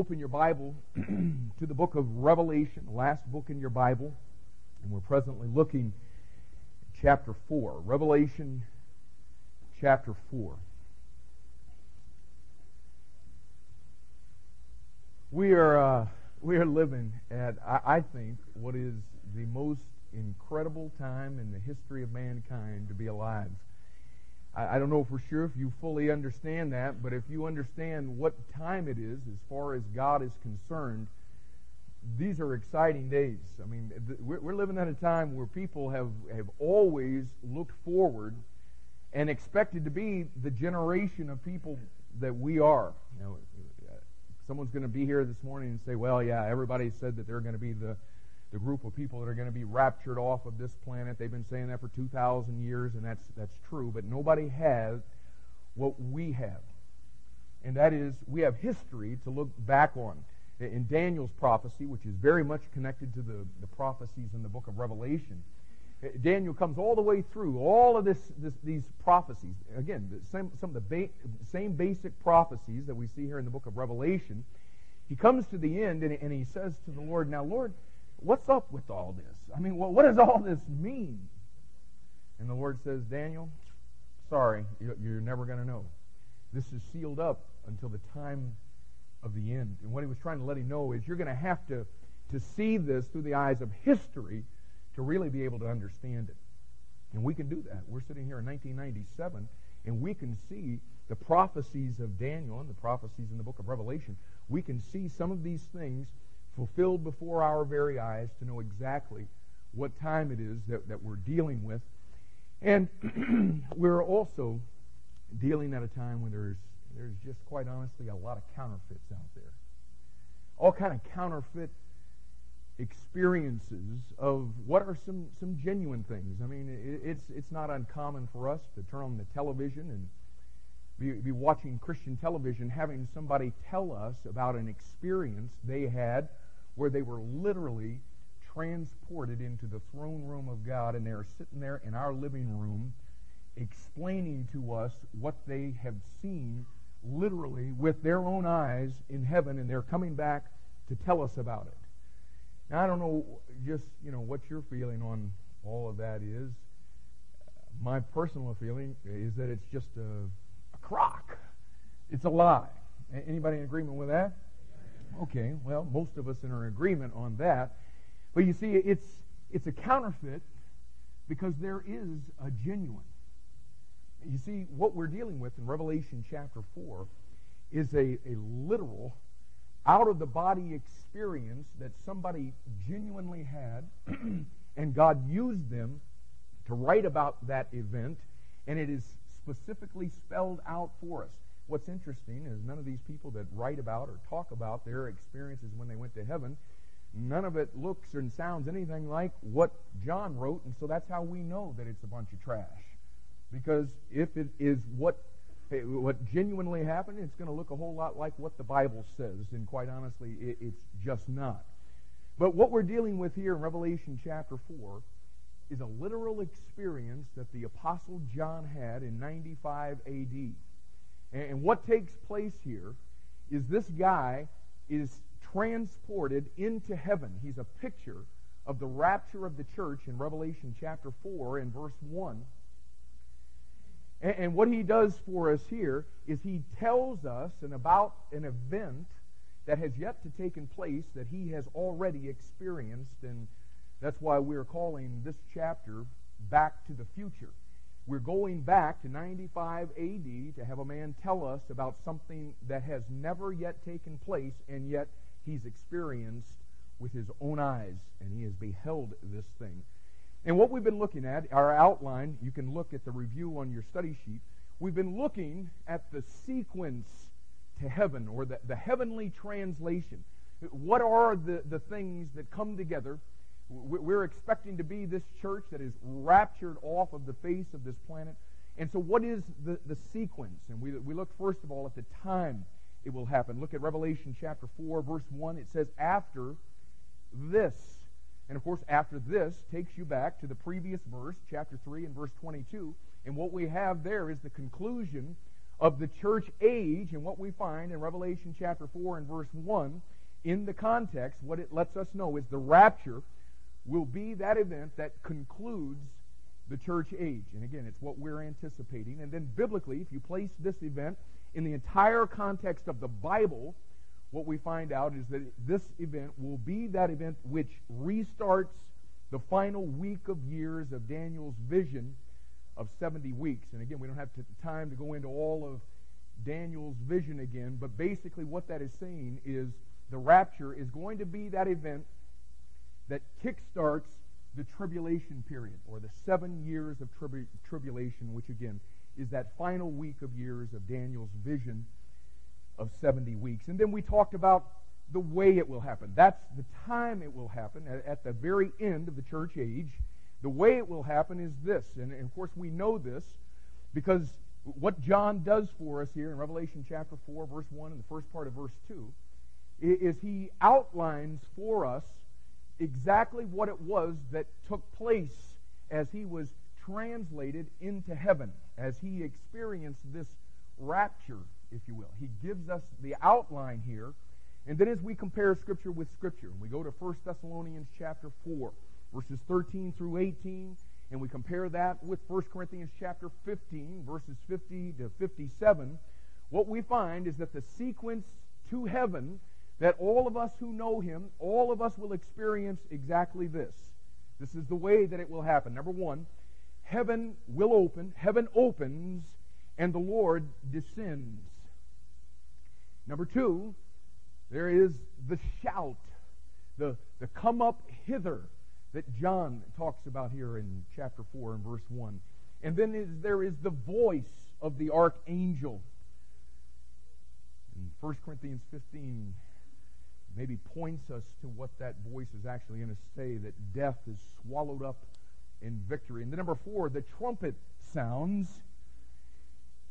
open your Bible to the book of Revelation, the last book in your Bible, and we're presently looking at chapter 4. Revelation chapter 4. We are, uh, we are living at, I, I think, what is the most incredible time in the history of mankind to be alive. I, I don't know for sure if you fully understand that, but if you understand what time it is as far as God is concerned, these are exciting days. I mean, we're living at a time where people have, have always looked forward and expected to be the generation of people that we are. You know, someone's going to be here this morning and say, well, yeah, everybody said that they're going to be the the group of people that are going to be raptured off of this planet. They've been saying that for 2,000 years, and that's, that's true. But nobody has what we have. And that is, we have history to look back on. In Daniel's prophecy, which is very much connected to the, the prophecies in the book of Revelation, eh, Daniel comes all the way through all of this, this these prophecies. Again, the same, some of the ba- same basic prophecies that we see here in the book of Revelation. He comes to the end and, and he says to the Lord, Now, Lord, what's up with all this? I mean, well, what does all this mean? And the Lord says, Daniel, sorry, you're never going to know. This is sealed up until the time of the end. And what he was trying to let him know is you're going to have to, to see this through the eyes of history to really be able to understand it. And we can do that. We're sitting here in 1997, and we can see the prophecies of Daniel and the prophecies in the book of Revelation. We can see some of these things fulfilled before our very eyes to know exactly what time it is that, that we're dealing with. And we're also dealing at a time when there's, there's just quite honestly a lot of counterfeits out there. All kind of counterfeit experiences of what are some, some genuine things. I mean, it, it's, it's not uncommon for us to turn on the television and be, be watching Christian television, having somebody tell us about an experience they had where they were literally transported into the throne room of God, and they're sitting there in our living room explaining to us what they have seen literally with their own eyes in heaven, and they're coming back to tell us about it. Now, I don't know just, you know, what your feeling on all of that is. My personal feeling is that it's just a, a crock. It's a lie. Anybody in agreement with that? Okay, well, most of us are in agreement on that. But you see, it's, it's a counterfeit because there is a genuine. You see, what we're dealing with in Revelation chapter 4 is a, a literal, out of the body experience that somebody genuinely had, and God used them to write about that event, and it is specifically spelled out for us. What's interesting is none of these people that write about or talk about their experiences when they went to heaven, none of it looks and sounds anything like what John wrote, and so that's how we know that it's a bunch of trash. Because if it is what what genuinely happened, it's going to look a whole lot like what the Bible says, and quite honestly, it, it's just not. But what we're dealing with here in Revelation chapter 4 is a literal experience that the Apostle John had in 95 AD. And what takes place here is this guy is transported into heaven. He's a picture of the rapture of the church in Revelation chapter 4 and verse 1. And what he does for us here is he tells us and about an event that has yet to taken place that he has already experienced. And that's why we're calling this chapter Back to the Future. We're going back to 95 AD to have a man tell us about something that has never yet taken place, and yet he's experienced with his own eyes, and he has beheld this thing. And what we've been looking at, our outline, you can look at the review on your study sheet. We've been looking at the sequence to heaven, or the, the heavenly translation. What are the, the things that come together we're expecting to be this church that is raptured off of the face of this planet. And so, what is the, the sequence? And we, we look first of all at the time it will happen. Look at Revelation chapter 4, verse 1. It says, After this. And of course, after this takes you back to the previous verse, chapter 3 and verse 22. And what we have there is the conclusion of the church age and what we find in Revelation chapter 4 and verse 1 in the context, what it lets us know is the rapture will be that event that concludes the church age. And again, it's what we're anticipating. And then biblically, if you place this event in the entire context of the Bible, what we find out is that this event will be that event which restarts the final week of years of Daniel's vision of 70 weeks. And again, we don't have time to go into all of Daniel's vision again, but basically what that is saying is the rapture is going to be that event that kickstarts the tribulation period, or the seven years of tribu- tribulation, which again is that final week of years of Daniel's vision of 70 weeks. And then we talked about the way it will happen. That's the time it will happen, at, the very end of the church age. The way it will happen is this, and, and of course we know this because what John does for us here in Revelation chapter 4, verse 1, and the first part of verse 2, is he outlines for us exactly what it was that took place as he was translated into heaven, as he experienced this rapture, if you will. He gives us the outline here. And then as we compare Scripture with Scripture, we go to 1 Thessalonians chapter 4, verses 13 through 18, and we compare that with 1 Corinthians chapter 15, verses 50 to 57, what we find is that the sequence to heaven that all of us who know him, all of us will experience exactly this. This is the way that it will happen. Number one, heaven will open, heaven opens, and the Lord descends. Number two, there is the shout, the, the come up hither that John talks about here in chapter 4 and verse 1. And then is, there is the voice of the archangel. In 1 Corinthians 15, maybe points us to what that voice is actually going to say that death is swallowed up in victory. And then number four, the trumpet sounds.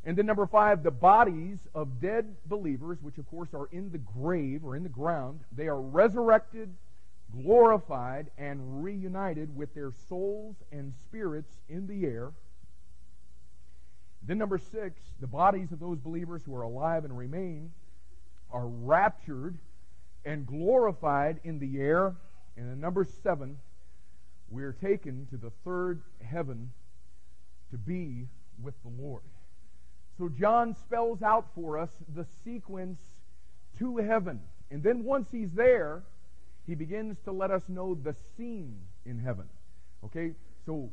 And then number five, the bodies of dead believers, which of course are in the grave or in the ground, they are resurrected, glorified, and reunited with their souls and spirits in the air. Then number six, the bodies of those believers who are alive and remain are raptured and glorified in the air. And in number seven, we are taken to the third heaven to be with the Lord. So John spells out for us the sequence to heaven. And then once he's there, he begins to let us know the scene in heaven. Okay? So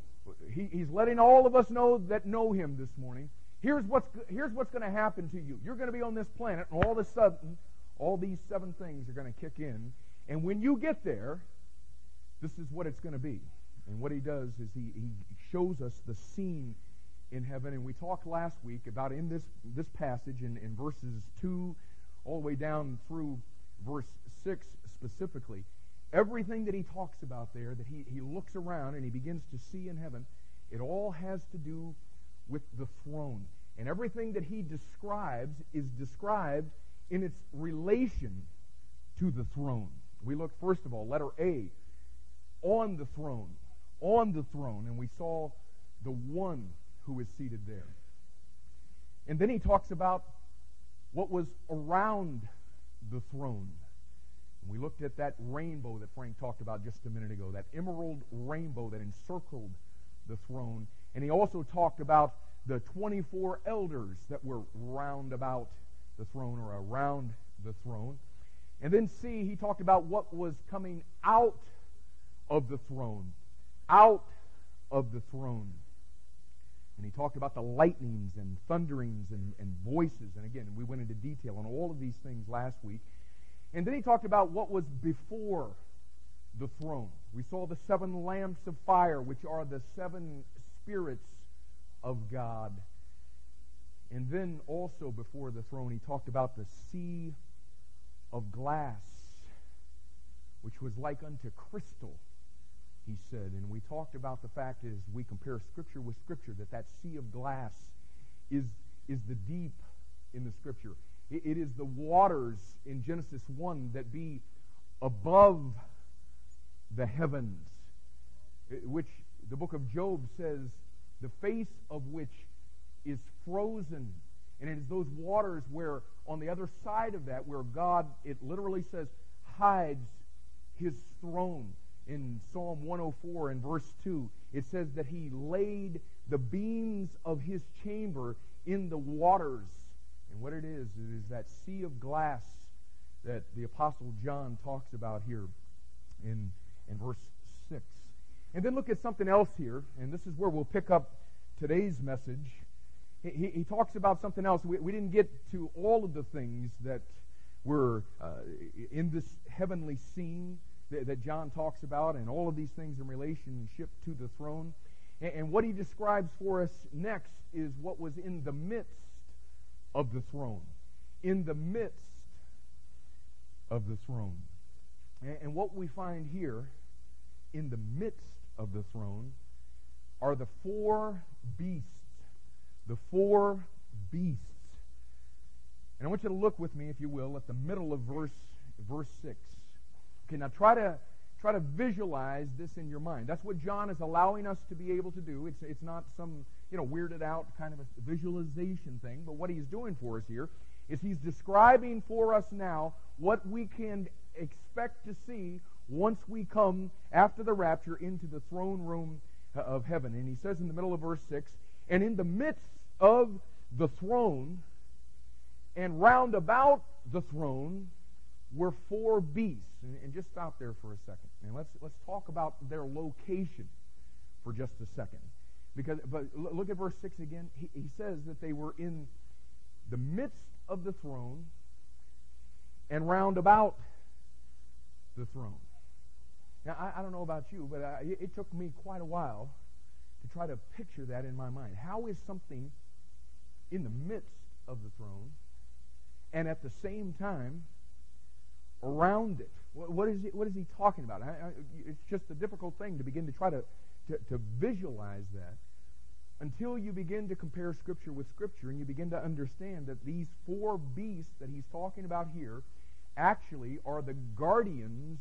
he, he's letting all of us know that know him this morning. Here's what's, here's what's going to happen to you. You're going to be on this planet, and all of a sudden, all these seven things are going to kick in. And when you get there, this is what it's going to be. And what he does is he, he shows us the scene in heaven. And we talked last week about in this, this passage in, in verses 2 all the way down through verse 6 specifically, everything that he talks about there, that he, he looks around and he begins to see in heaven, it all has to do with the throne. And everything that he describes is described in its relation to the throne. We look, first of all, letter A, on the throne. On the throne. And we saw the one who is seated there. And then he talks about what was around the throne. We looked at that rainbow that Frank talked about just a minute ago, that emerald rainbow that encircled the throne. And he also talked about the 24 elders that were round about the throne or around the throne. And then C, he talked about what was coming out of the throne. Out of the throne. And he talked about the lightnings and thunderings and, and voices. And again, we went into detail on all of these things last week. And then he talked about what was before the throne. We saw the seven lamps of fire, which are the seven spirits of God. And then also before the throne, he talked about the sea of glass, which was like unto crystal, he said. And we talked about the fact as we compare Scripture with Scripture that that sea of glass is, is the deep in the Scripture. it, it is the waters in Genesis 1 that be above the heavens, eh, which the book of Job says, the face of which is frozen And it is those waters where, on the other side of that, where God, it literally says, hides his throne. In Psalm 104 and verse 2, it says that he laid the beams of his chamber in the waters. And what it is, it is that sea of glass that the Apostle John talks about here in, in verse 6. And then look at something else here, and this is where we'll pick up today's message. He, he talks about something else. We, we, didn't get to all of the things that were uh, in this heavenly scene that, that, John talks about, and all of these things in relationship to the throne. And, and what he describes for us next is what was in the midst of the throne. In the midst of the throne. And, and what we find here in the midst of the throne are the four beasts. The four beasts. And I want you to look with me, if you will, at the middle of verse verse six. Okay, now try to try to visualize this in your mind. That's what John is allowing us to be able to do. It's it's not some you know weirded out kind of a visualization thing, but what he's doing for us here is he's describing for us now what we can expect to see once we come after the rapture into the throne room uh, of heaven. And he says in the middle of verse 6 And in the midst of the throne and round about the throne were four beasts. And, and just stop there for a second. And let's, let's talk about their location for just a second. Because, but look at verse 6 again. He, he says that they were in the midst of the throne and round about the throne. Now, I, I don't know about you, but I, it took me quite a while to try to picture that in my mind. How is something in the midst of the throne and at the same time around it? What, is, he, what is he talking about? It's just a difficult thing to begin to try to, to, to visualize that until you begin to compare Scripture with Scripture and you begin to understand that these four beasts that he's talking about here actually are the guardians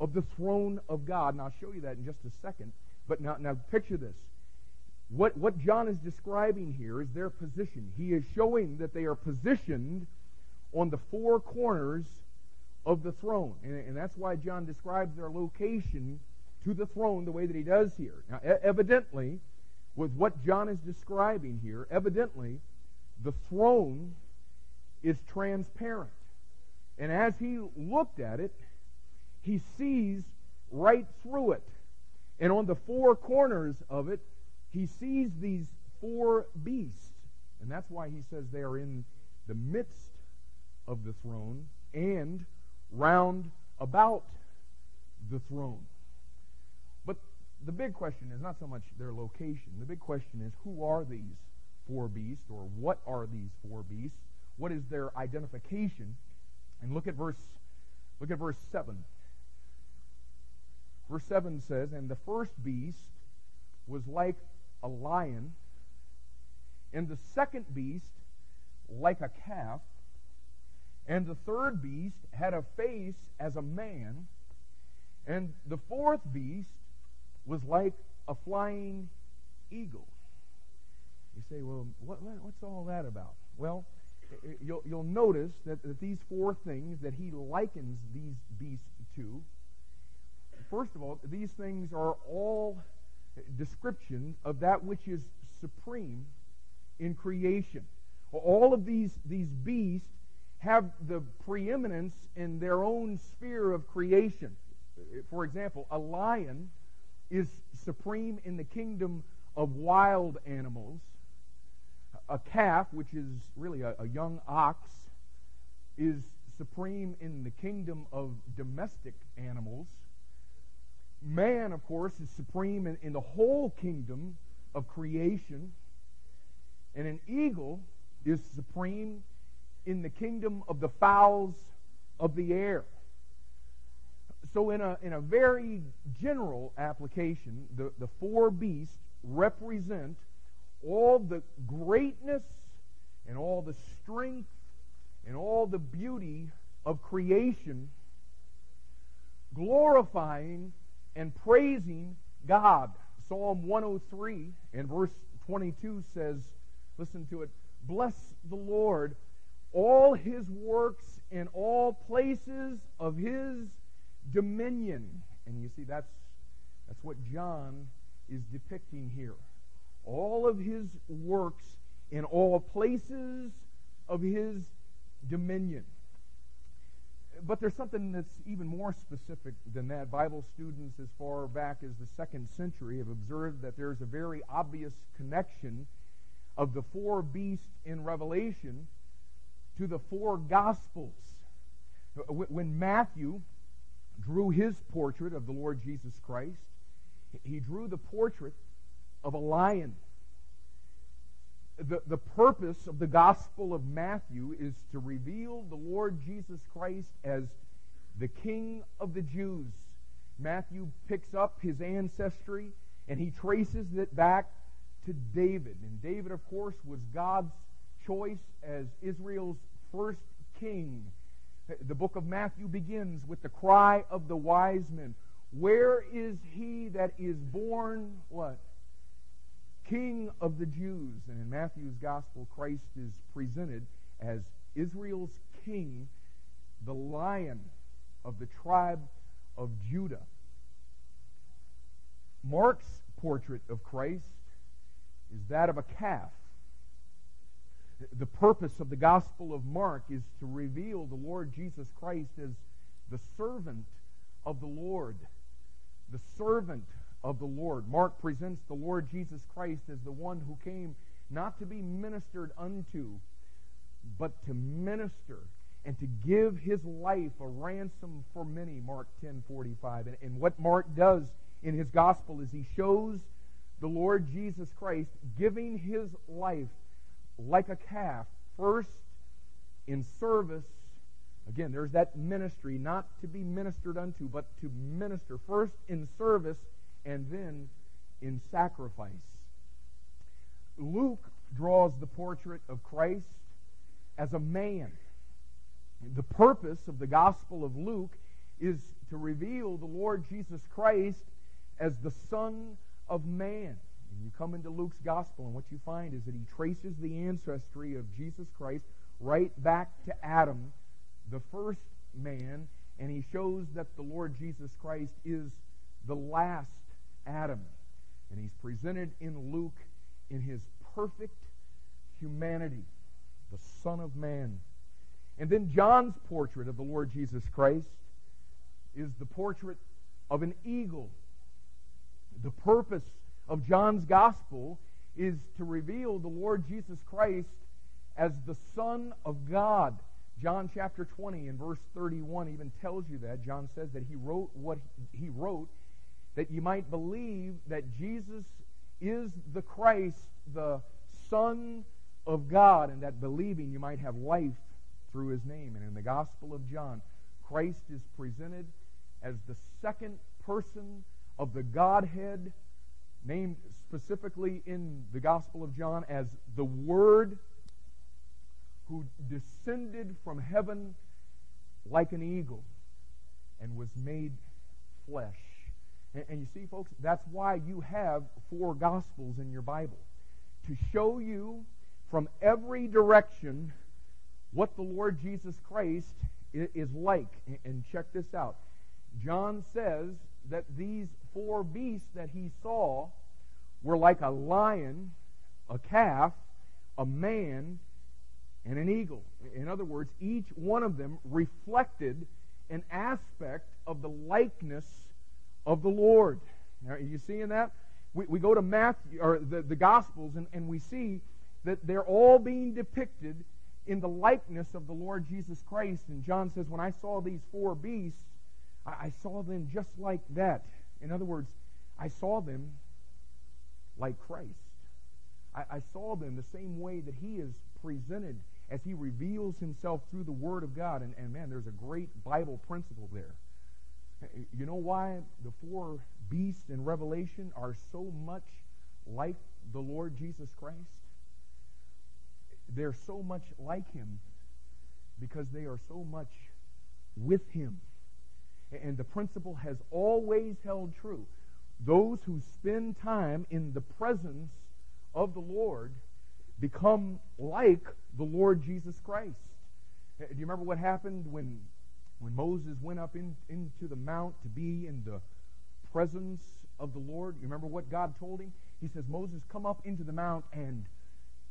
of the throne of God. And I'll show you that in just a second. But now, now picture this. What, what John is describing here is their position. He is showing that they are positioned on the four corners of the throne. And, and that's why John describes their location to the throne the way that he does here. Now, e- evidently, with what John is describing here, evidently, the throne is transparent. And as he looked at it, he sees right through it. And on the four corners of it, he sees these four beasts. And that's why he says they are in the midst of the throne and round about the throne. But the big question is not so much their location. The big question is who are these four beasts or what are these four beasts? What is their identification? And look at verse look at verse 7. Verse 7 says, And the first beast was like a lion, and the second beast like a calf, and the third beast had a face as a man, and the fourth beast was like a flying eagle. You say, well, what, what's all that about? Well, you'll, you'll notice that, that these four things that he likens these beasts to, first of all, these things are all descriptions of that which is supreme in creation. All of these, these beasts have the preeminence in their own sphere of creation. For example, a lion is supreme in the kingdom of wild animals a calf, which is really a, a young ox, is supreme in the kingdom of domestic animals. Man, of course, is supreme in, in the whole kingdom of creation. And an eagle is supreme in the kingdom of the fowls of the air. So, in a, in a very general application, the, the four beasts represent all the greatness and all the strength and all the beauty of creation, glorifying and praising God. Psalm 103 and verse 22 says, listen to it, Bless the Lord, all his works in all places of his dominion. And you see, that's, that's what John is depicting here. All of his works in all places of his dominion. But there's something that's even more specific than that. Bible students, as far back as the second century, have observed that there's a very obvious connection of the four beasts in Revelation to the four Gospels. When Matthew drew his portrait of the Lord Jesus Christ, he drew the portrait of a lion. The, the purpose of the Gospel of Matthew is to reveal the Lord Jesus Christ as the King of the Jews. Matthew picks up his ancestry and he traces it back to David. And David, of course, was God's choice as Israel's first king. The book of Matthew begins with the cry of the wise men. Where is he that is born, what? King of the Jews. And in Matthew's gospel, Christ is presented as Israel's king, the lion of the tribe of Judah. Mark's portrait of Christ is that of a calf. The purpose of the Gospel of Mark is to reveal the Lord Jesus Christ as the servant of the Lord. The servant of the Lord. Mark presents the Lord Jesus Christ as the one who came not to be ministered unto, but to minister and to give his life a ransom for many, Mark 10:45. And, and what Mark does in his gospel is he shows the Lord Jesus Christ giving his life like a calf, first in service. Again, there's that ministry, not to be ministered unto, but to minister first in service and then in sacrifice. Luke draws the portrait of Christ as a man. The purpose of the Gospel of Luke is to reveal the Lord Jesus Christ as the Son of man. And you come into Luke's gospel, and what you find is that he traces the ancestry of Jesus Christ right back to Adam, the first man, and he shows that the Lord Jesus Christ is the last Adam. And he's presented in Luke in his perfect humanity, the Son of Man. And then John's portrait of the Lord Jesus Christ is the portrait of an eagle the purpose of John's gospel is to reveal the Lord Jesus Christ as the Son of God. John chapter 20 and verse 31 even tells you that. John says that he wrote what he wrote that you might believe that Jesus is the Christ, the Son of God, and that believing you might have life through his name. And in the Gospel of John, Christ is presented as the second person of the Godhead, named specifically in the Gospel of John as the Word who descended from heaven like an eagle and was made flesh. And, and, you see, folks, that's why you have four Gospels in your Bible to show you from every direction what the Lord Jesus Christ is like. And check this out. John says that these four beasts that he saw were like a lion, a calf, a man, and an eagle. In other words, each one of them reflected an aspect of the likeness of the Lord. Now, are you seeing that? We, we go to Matthew or the, the Gospels and, and we see that they're all being depicted in the likeness of the Lord Jesus Christ. And John says, When I saw these four beasts, I, I saw them just like that. In other words, I saw them like Christ. I, I saw them the same way that He is presented as He reveals Himself through the Word of God. And, and man, there's a great Bible principle there. You know why the four beasts in Revelation are so much like the Lord Jesus Christ? They're so much like Him because they are so much with Him. And the principle has always held true. Those who spend time in the presence of the Lord, become like the Lord Jesus Christ. Do you remember what happened when, when Moses went up in, into the mount to be in the presence of the Lord? You remember what God told him? He says, Moses, come up into the mount and,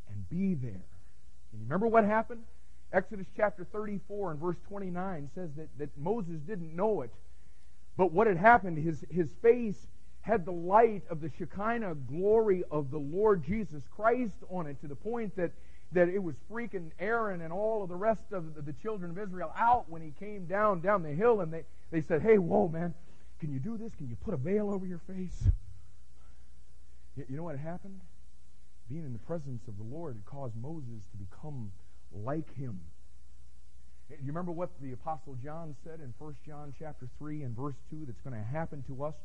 and be there. And you remember what happened? Exodus chapter 34 and verse 29 says that, that Moses didn't know it. But what had happened, his, his face had the light of the Shekinah glory of the Lord Jesus Christ on it to the point that, that it was freaking Aaron and all of the rest of the, the children of Israel out when he came down down the hill and they, they said, Hey, whoa, man, can you do this? Can you put a veil over your face? You know what happened? Being in the presence of the Lord caused Moses to become like him. You remember what the apostle John said in 1 John chapter 3 and verse 2 that's going to happen to us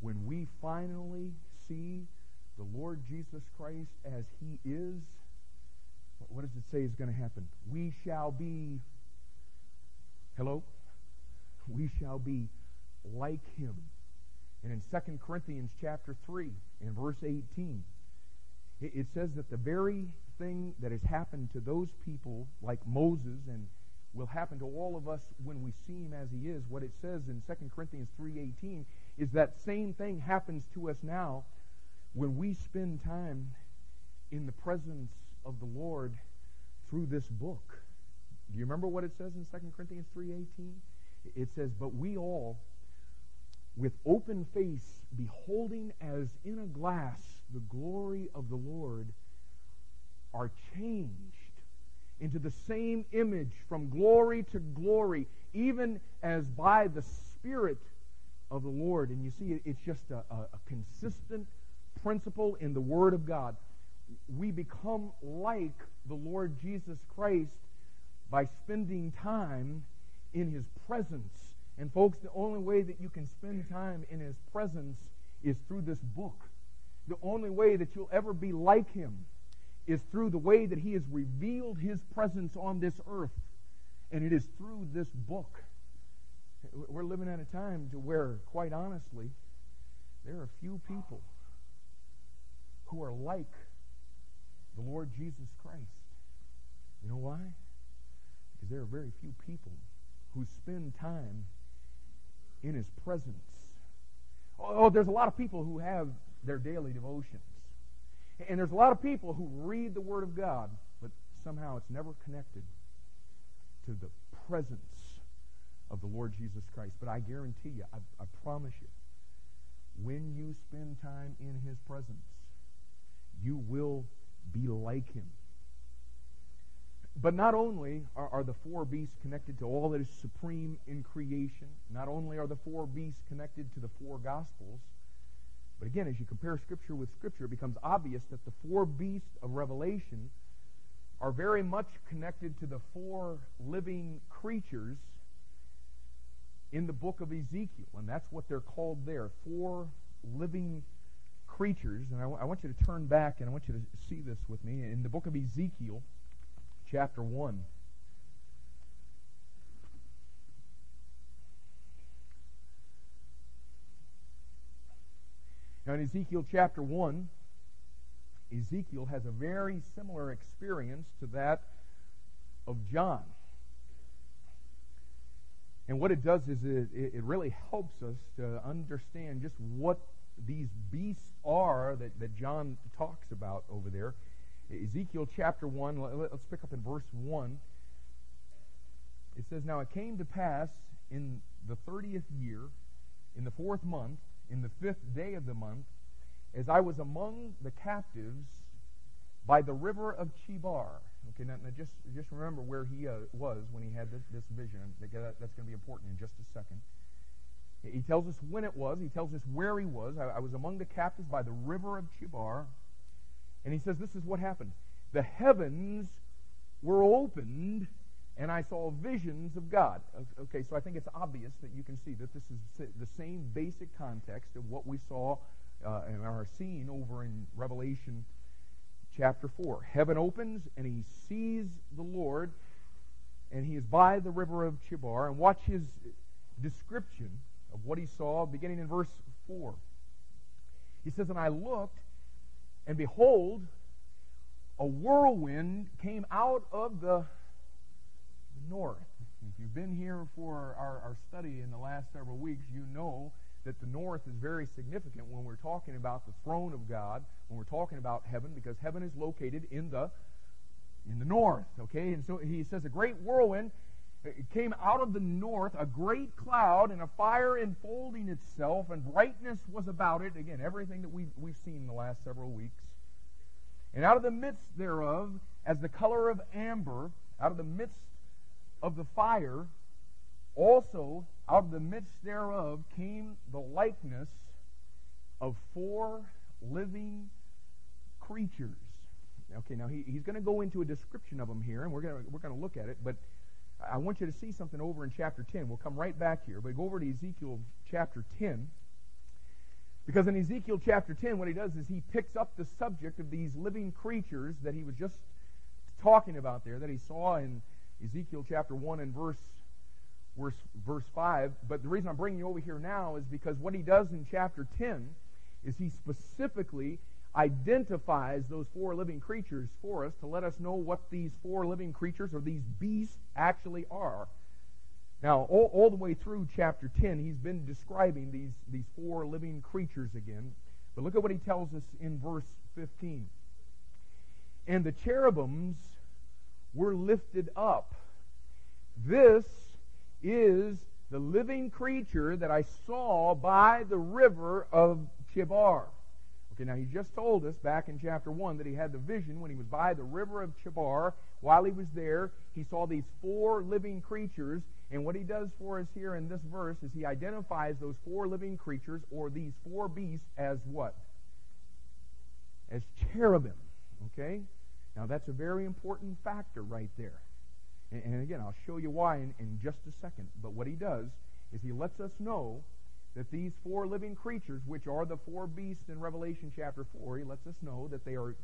when we finally see the Lord Jesus Christ as he is? What does it say is going to happen? We shall be Hello? We shall be like him. And in 2 Corinthians chapter 3 in verse 18 it says that the very thing that has happened to those people like Moses and will happen to all of us when we see him as he is. What it says in 2 Corinthians 3:18 is that same thing happens to us now when we spend time in the presence of the Lord through this book. Do you remember what it says in 2 Corinthians 3:18? It says, "But we all with open face beholding as in a glass the glory of the Lord are changed into the same image from glory to glory, even as by the Spirit of the Lord. And you see, it's just a, a, a consistent principle in the Word of God. We become like the Lord Jesus Christ by spending time in His presence. And, folks, the only way that you can spend time in His presence is through this book. The only way that you'll ever be like Him is through the way that he has revealed his presence on this earth. And it is through this book. We're living at a time to where, quite honestly, there are few people who are like the Lord Jesus Christ. You know why? Because there are very few people who spend time in his presence. Oh, oh, there's a lot of people who have their daily devotions. And there's a lot of people who read the Word of God, but somehow it's never connected to the presence of the Lord Jesus Christ. But I guarantee you, I, I promise you, when you spend time in His presence, you will be like Him. But not only are, are, the four beasts connected to all that is supreme in creation, not only are the four beasts connected to the four Gospels, but again, as you compare Scripture with Scripture, it becomes obvious that the four beasts of Revelation are very much connected to the four living creatures in the book of Ezekiel. And that's what they're called there four living creatures. And I, w- I want you to turn back and I want you to see this with me. In the book of Ezekiel, chapter 1. Now, in Ezekiel chapter 1, Ezekiel has a very similar experience to that of John. And what it does is it, it really helps us to understand just what these beasts are that, that John talks about over there. Ezekiel chapter 1, let's pick up in verse 1. It says, Now it came to pass in the 30th year, in the fourth month, in the fifth day of the month, as I was among the captives by the river of Chebar. Okay, now, now just, just remember where he uh, was when he had this, this vision. That's going to be important in just a second. He tells us when it was. He tells us where he was. I, I was among the captives by the river of Chebar. And he says this is what happened. The heavens were opened and I saw visions of God. Okay, so I think it's obvious that you can see that this is the same basic context of what we saw uh, and are seeing over in Revelation chapter 4. Heaven opens and he sees the Lord and he is by the river of Chebar. And watch his description of what he saw beginning in verse 4. He says, And I looked, and behold, a whirlwind came out of the, north. If you've been here for our, our study in the last several weeks, you know that the north is very significant when we're talking about the throne of God, when we're talking about heaven, because heaven is located in the in the north. Okay, and so he says a great whirlwind came out of the north, a great cloud, and a fire enfolding itself, and brightness was about it. Again, everything that we've, we've seen in the last several weeks. And out of the midst thereof, as the color of amber, out of the midst of the fire, also out of the midst thereof came the likeness of four living creatures. Okay, now he, he's going to go into a description of them here, and we're going we're going to look at it. But I want you to see something over in chapter 10. We'll come right back here, but go over to Ezekiel chapter 10. Because in Ezekiel chapter 10, what he does is he picks up the subject of these living creatures that he was just talking about there, that he saw in Ezekiel chapter 1 and verse, verse, verse 5. But the reason I'm bringing you over here now is because what he does in chapter 10 is he specifically identifies those four living creatures for us to let us know what these four living creatures or these beasts actually are. Now, all, all the way through chapter 10, he's been describing these, these four living creatures again. But look at what he tells us in verse 15. And the cherubims were lifted up. This is the living creature that I saw by the river of Chebar. Now he just told us back in chapter 1 that he had the vision when he was by the river of Chebar. While he was there, he saw these four living creatures. And what he does for us here in this verse is he identifies those four living creatures or these four beasts as what? As cherubim. Okay? Now that's a very important factor right there. And, and again, I'll show you why in, in just a second. But what he does is he lets us know that these four living creatures, which are the four beasts in Revelation chapter 4, he lets us know that they are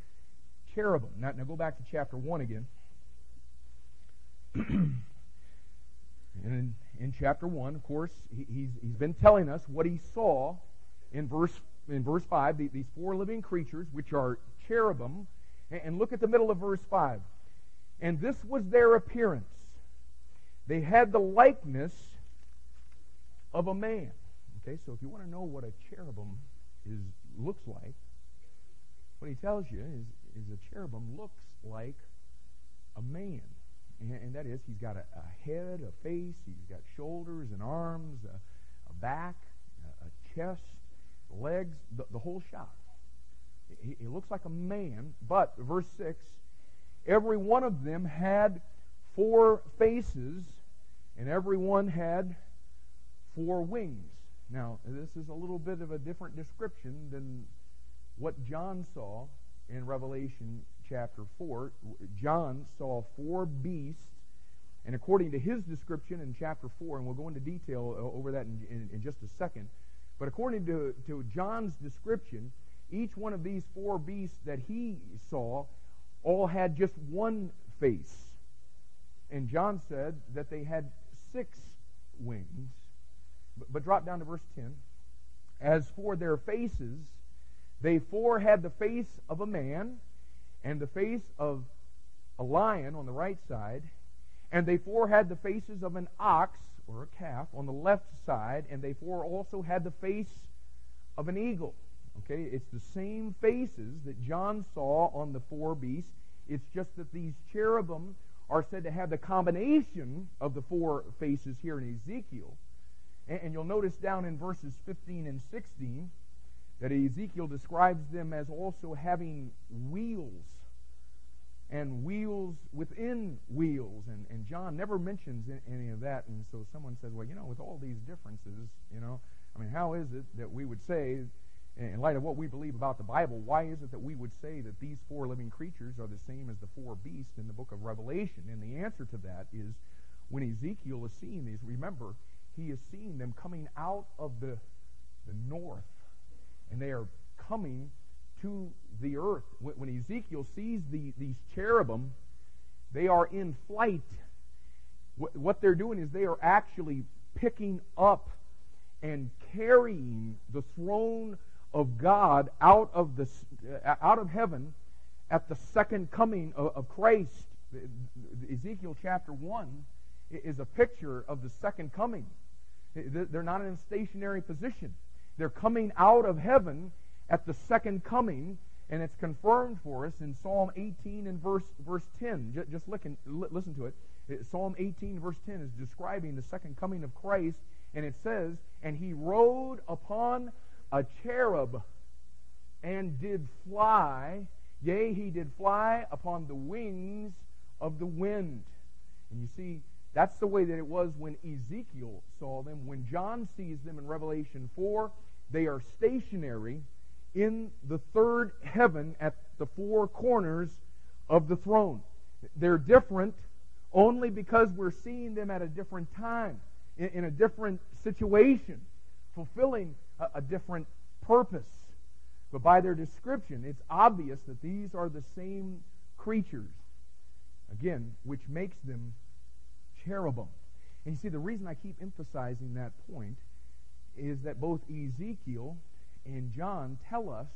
cherubim. Now, now go back to chapter 1 again. and in, in, chapter 1, of course, he, he's, he's been telling us what he saw in verse, in verse 5, the, these four living creatures, which are cherubim. And, and look at the middle of verse 5. And this was their appearance. They had the likeness of a man. Okay, so if you want to know what a cherubim is looks like, what he tells you is, is a cherubim looks like a man. And, and that is, he's got a, a, head, a face, he's got shoulders and arms, a, a back, a, a, chest, legs, the, the whole shot. He, he looks like a man, but, verse 6, every one of them had four faces, and every one had four wings. Now, this is a little bit of a different description than what John saw in Revelation chapter 4. John saw four beasts, and according to his description in chapter 4, and we'll go into detail over that in, in, in just a second, but according to, to John's description, each one of these four beasts that he saw all had just one face. And John said that they had six wings. But, but drop down to verse 10. As for their faces, they four had the face of a man, and the face of a lion on the right side, and they four had the faces of an ox or a calf on the left side, and they four also had the face of an eagle. Okay, it's the same faces that John saw on the four beasts. It's just that these cherubim are said to have the combination of the four faces here in Ezekiel. And you'll notice down in verses 15 and 16 that Ezekiel describes them as also having wheels and wheels within wheels. And, and John never mentions any of that. And so someone says, well, you know, with all these differences, you know, I mean, how is it that we would say, in light of what we believe about the Bible, why is it that we would say that these four living creatures are the same as the four beasts in the book of Revelation? And the answer to that is when Ezekiel is seeing these, remember, he is seeing them coming out of the, the north, and they are coming to the earth. When, when Ezekiel sees the, these cherubim, they are in flight. What, what they're doing is they are actually picking up and carrying the throne of God out of the uh, out of heaven at the second coming of, of Christ. Ezekiel chapter 1 is a picture of the second coming. They're not in a stationary position. They're coming out of heaven at the second coming, and it's confirmed for us in Psalm 18 and verse, verse 10. Just, listen, listen to it. Psalm 18, verse 10 is describing the second coming of Christ, and it says, And he rode upon a cherub and did fly. Yea, he did fly upon the wings of the wind. And you see, that's the way that it was when Ezekiel saw them. When John sees them in Revelation 4, they are stationary in the third heaven at the four corners of the throne. They're different only because we're seeing them at a different time, in, in a different situation, fulfilling a, a different purpose. But by their description, it's obvious that these are the same creatures, again, which makes them cherubim. And you see, the reason I keep emphasizing that point is that both Ezekiel and John tell us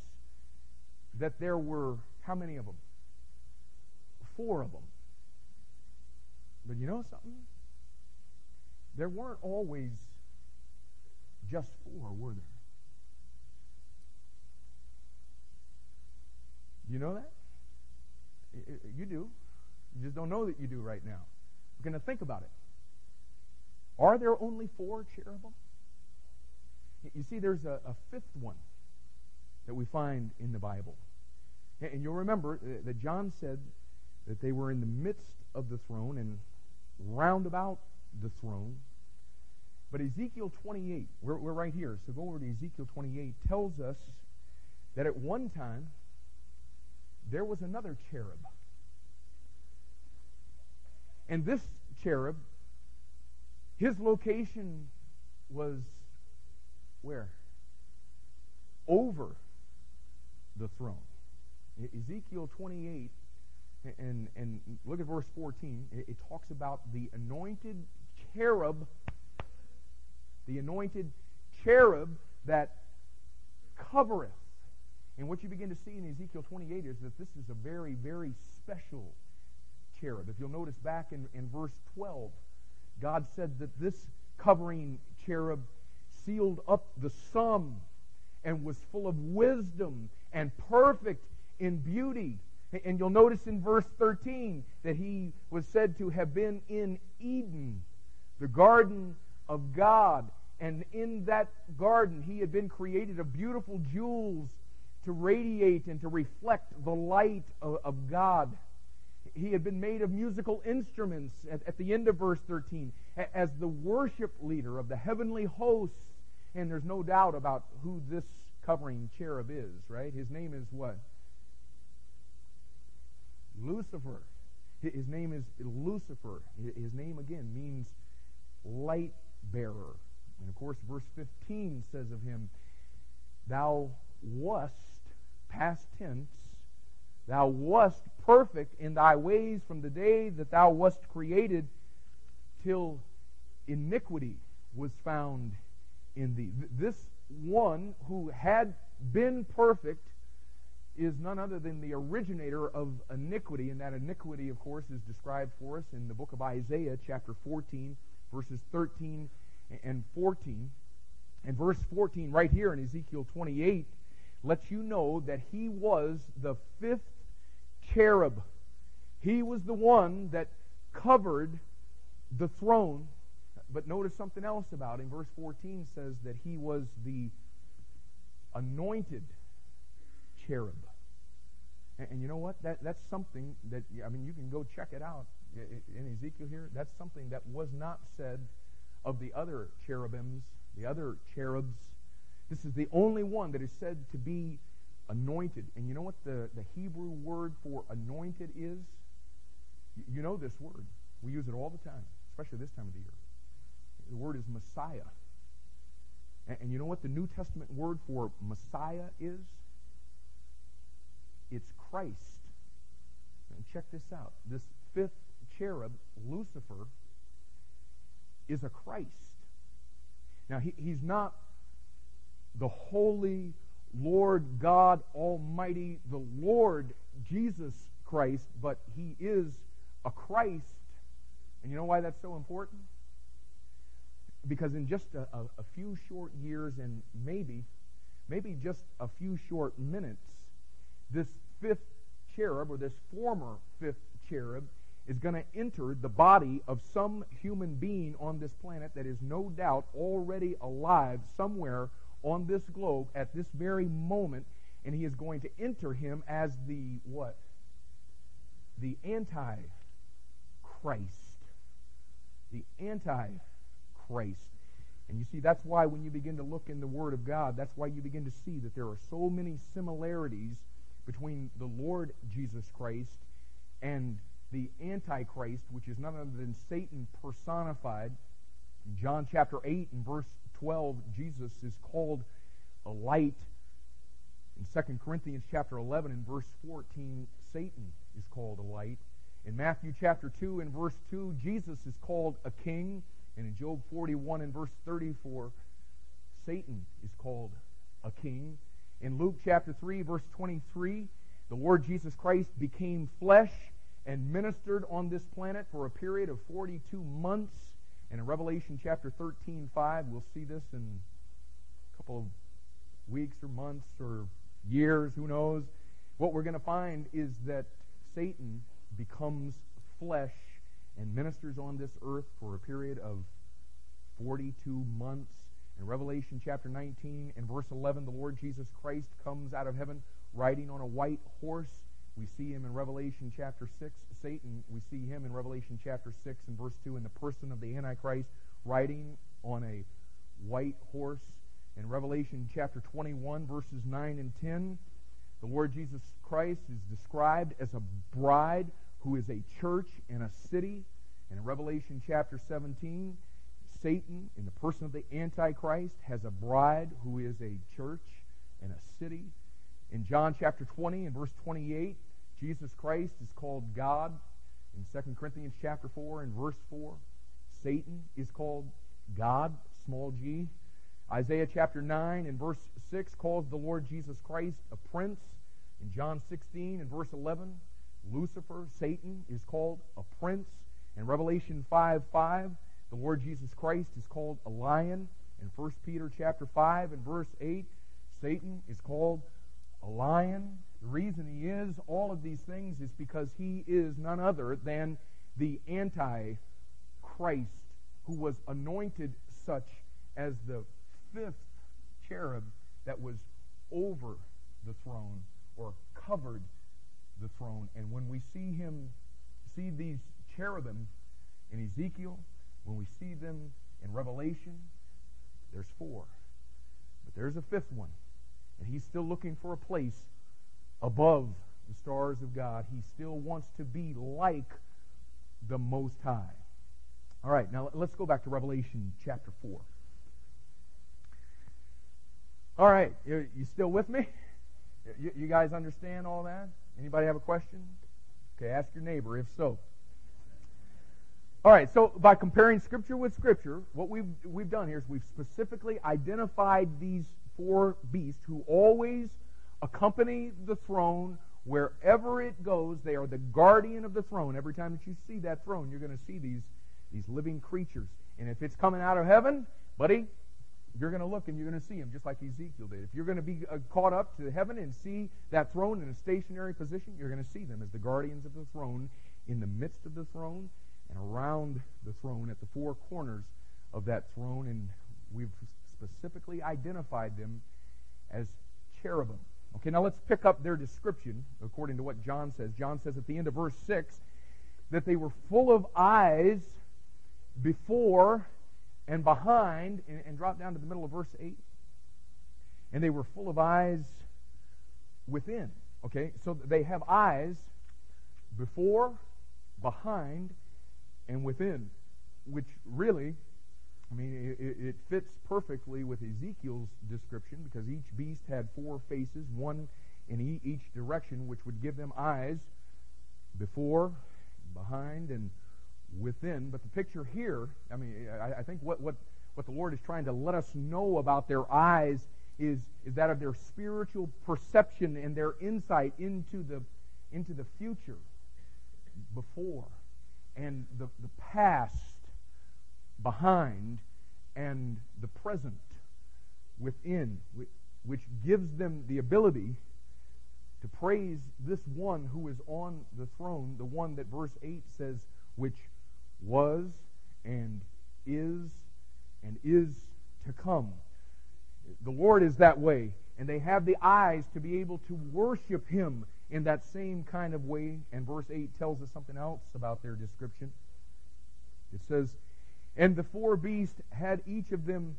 that there were, how many of them? Four of them. But you know something? There weren't always just four, were there? You know that? You do. You just don't know that you do right now. We're going to think about it. Are there only four cherubim? You see, there's a, a fifth one that we find in the Bible. And you'll remember uh, that John said that they were in the midst of the throne and round about the throne. But Ezekiel 28, we're, we're right here, so go over to Ezekiel 28, tells us that at one time there was another cherub. And this cherub, his location was where? Over the throne. Ezekiel 28, and, and look at verse 14. It, it talks about the anointed cherub, the anointed cherub that covereth. And what you begin to see in Ezekiel 28 is that this is a very, very special cherub. If you'll notice back in, in verse 12, God said that this covering cherub sealed up the sum and was full of wisdom and perfect in beauty. And you'll notice in verse 13 that he was said to have been in Eden, the garden of God. And in that garden, he had been created of beautiful jewels to radiate and to reflect the light of, of God. He had been made of musical instruments at, at the end of verse 13 as the worship leader of the heavenly hosts. And there's no doubt about who this covering cherub is, right? His name is what? Lucifer. His name is Lucifer. His name, again, means light bearer. And of course, verse 15 says of him, Thou wast, past tense, thou wast perfect in thy ways from the day that thou wast created till iniquity was found in thee. This one who had been perfect is none other than the originator of iniquity, and that iniquity, of course, is described for us in the book of Isaiah, chapter 14, verses 13 and 14. And verse 14, right here in Ezekiel 28, lets you know that he was the fifth cherub. He was the one that covered the throne. But notice something else about him. Verse 14 says that he was the anointed cherub. And, and you know what? That, that's something that, I mean, you can go check it out in Ezekiel here. That's something that was not said of the other cherubims, the other cherubs. This is the only one that is said to be anointed. And you know what the, the Hebrew word for anointed is? You know this word. We use it all the time, especially this time of the year. The word is Messiah. And, and you know what the New Testament word for Messiah is? It's Christ. And check this out. This fifth cherub, Lucifer, is a Christ. Now, he, he's not the holy Lord God Almighty, the Lord Jesus Christ, but he is a Christ. And you know why that's so important? Because in just a, a, a few short years and maybe, maybe just a few short minutes, this fifth cherub, or this former fifth cherub, is going to enter the body of some human being on this planet that is no doubt already alive somewhere on this globe at this very moment, and he is going to enter him as the what? The anti Christ. The anti Christ. And you see, that's why when you begin to look in the Word of God, that's why you begin to see that there are so many similarities between the Lord Jesus Christ and the Antichrist, which is none other than Satan personified. In John chapter 8 and verse 12, Jesus is called a light. In 2 Corinthians chapter 11 and verse 14, Satan is called a light. In Matthew chapter 2 and verse 2, Jesus is called a king. And in Job 41 and verse 34, Satan is called a king. In Luke chapter 3, verse 23, the Lord Jesus Christ became flesh and ministered on this planet for a period of 42 months. And in Revelation chapter 13, 5, we'll see this in a couple of weeks or months or years, who knows. What we're going to find is that Satan becomes flesh and ministers on this earth for a period of 42 months. In Revelation chapter 19 and verse 11, the Lord Jesus Christ comes out of heaven riding on a white horse. We see him in Revelation chapter 6. Satan, we see him in Revelation chapter 6 and verse 2 in the person of the Antichrist riding on a white horse. In Revelation chapter 21, verses 9 and 10, the Lord Jesus Christ is described as a bride who is a church in a city. And in Revelation chapter 17, Satan, in the person of the Antichrist, has a bride who is a church in a city. In John chapter 20 and verse 28, Jesus Christ is called God. In 2 Corinthians chapter 4 and verse 4, Satan is called God, small g. Isaiah chapter 9 and verse 6 calls the Lord Jesus Christ a prince. In John 16 and verse 11, Lucifer, Satan, is called a prince. In Revelation 5 5, the Lord Jesus Christ is called a lion. In 1 Peter chapter 5 and verse 8, Satan is called a lion. The reason he is all of these things is because he is none other than the Antichrist who was anointed such as the fifth cherub that was over the throne or covered the throne. And when we see him, see these cherubim in Ezekiel, when we see them in Revelation, there's four. But there's a fifth one. And he's still looking for a place above the stars of God. He still wants to be like the Most High. All right, now let's go back to Revelation chapter 4. All right, you, still with me? You guys understand all that? Anybody have a question? Okay, ask your neighbor if so. All right, so by comparing Scripture with Scripture, what we've, we've done here is we've specifically identified these four beasts who always accompany the throne wherever it goes. They are the guardian of the throne. Every time that you see that throne, you're going to see these, these living creatures. And if it's coming out of heaven, buddy, you're going to look and you're going to see him just like Ezekiel did. If you're going to be uh, caught up to heaven and see that throne in a stationary position, you're going to see them as the guardians of the throne in the midst of the throne and around the throne at the four corners of that throne. And we've specifically identified them as cherubim. Okay, now let's pick up their description according to what John says. John says at the end of verse 6 that they were full of eyes before and behind, and, and drop down to the middle of verse 8. And they were full of eyes within. Okay, so they have eyes before, behind, and within, which really I mean, it, it, fits perfectly with Ezekiel's description because each beast had four faces, one in each direction, which would give them eyes before, behind, and within. But the picture here, I mean, I, I think what, what, what the Lord is trying to let us know about their eyes is, is that of their spiritual perception and their insight into the, into the future before and the, the past behind and the present within, which gives them the ability to praise this one who is on the throne, the one that verse 8 says, which was and is and is to come. The Lord is that way, and they have the eyes to be able to worship Him in that same kind of way. And verse 8 tells us something else about their description. It says, And the four beasts had each of them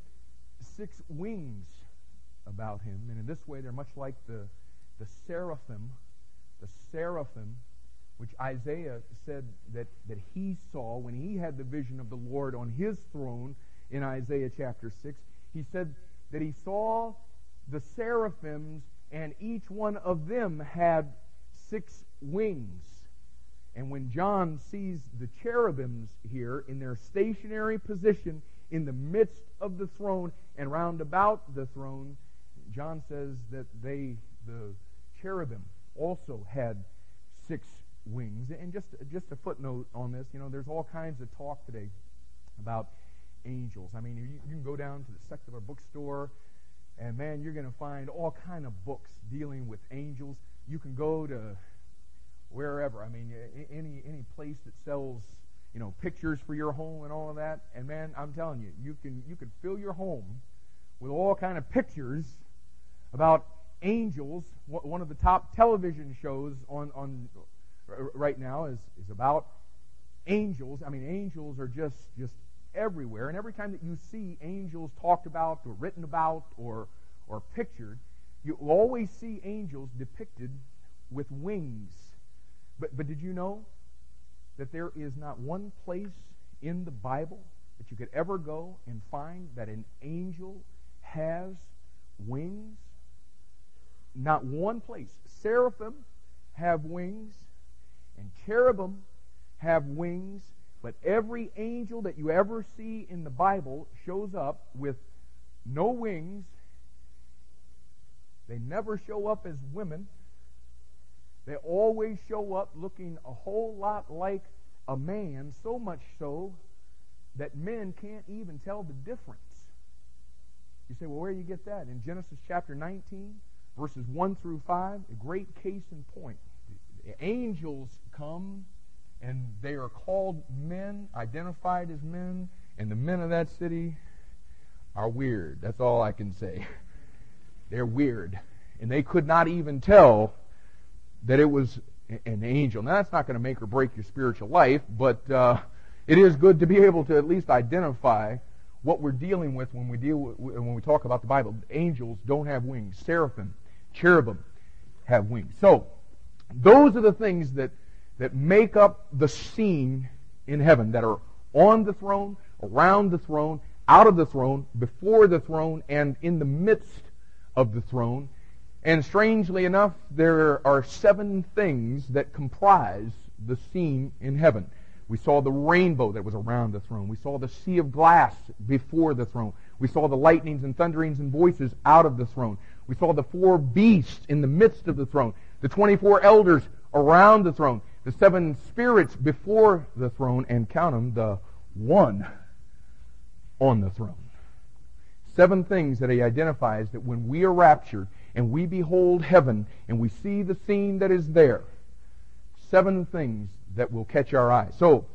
six wings about him. And in this way, they're much like the, the seraphim, the seraphim, which Isaiah said that, that he saw when he had the vision of the Lord on his throne in Isaiah chapter 6. He said that he saw the seraphims, and each one of them had six wings. And when John sees the cherubims here in their stationary position in the midst of the throne and round about the throne, John says that they, the cherubim, also had six wings. And just, just a footnote on this, you know, there's all kinds of talk today about angels. I mean, you, you can go down to the secular bookstore, and man, you're going to find all kind of books dealing with angels. You can go to wherever. I mean, any any place that sells you know pictures for your home and all of that. And man, I'm telling you, you can you can fill your home with all kind of pictures about angels. One of the top television shows on on right now is is about angels. I mean, angels are just just everywhere, and every time that you see angels talked about or written about or or pictured, you always see angels depicted with wings. But but did you know that there is not one place in the Bible that you could ever go and find that an angel has wings? Not one place. Seraphim have wings, and cherubim have wings, but every angel that you ever see in the Bible shows up with no wings. They never show up as women. They always show up looking a whole lot like a man, so much so that men can't even tell the difference. You say, well, where do you get that? In Genesis chapter 19, verses 1 through 5, a great case in point. The angels come and they are called men, identified as men, and the men of that city are weird. That's all I can say. They're weird. And they could not even tell that it was an angel. Now, that's not going to make or break your spiritual life, but uh, it is good to be able to at least identify what we're dealing with when we deal with, when we talk about the Bible. Angels don't have wings. Seraphim, cherubim have wings. So, those are the things that that make up the scene in heaven that are on the throne, around the throne, out of the throne, before the throne, and in the midst of the throne. And strangely enough, there are seven things that comprise the scene in heaven. We saw the rainbow that was around the throne. We saw the sea of glass before the throne. We saw the lightnings and thunderings and voices out of the throne. We saw the four beasts in the midst of the throne. The 24 elders around the throne. The seven spirits before the throne. And count them, the one on the throne. Seven things that he identifies that when we are raptured, and we behold heaven and we see the scene that is there, seven things that will catch our eye. So,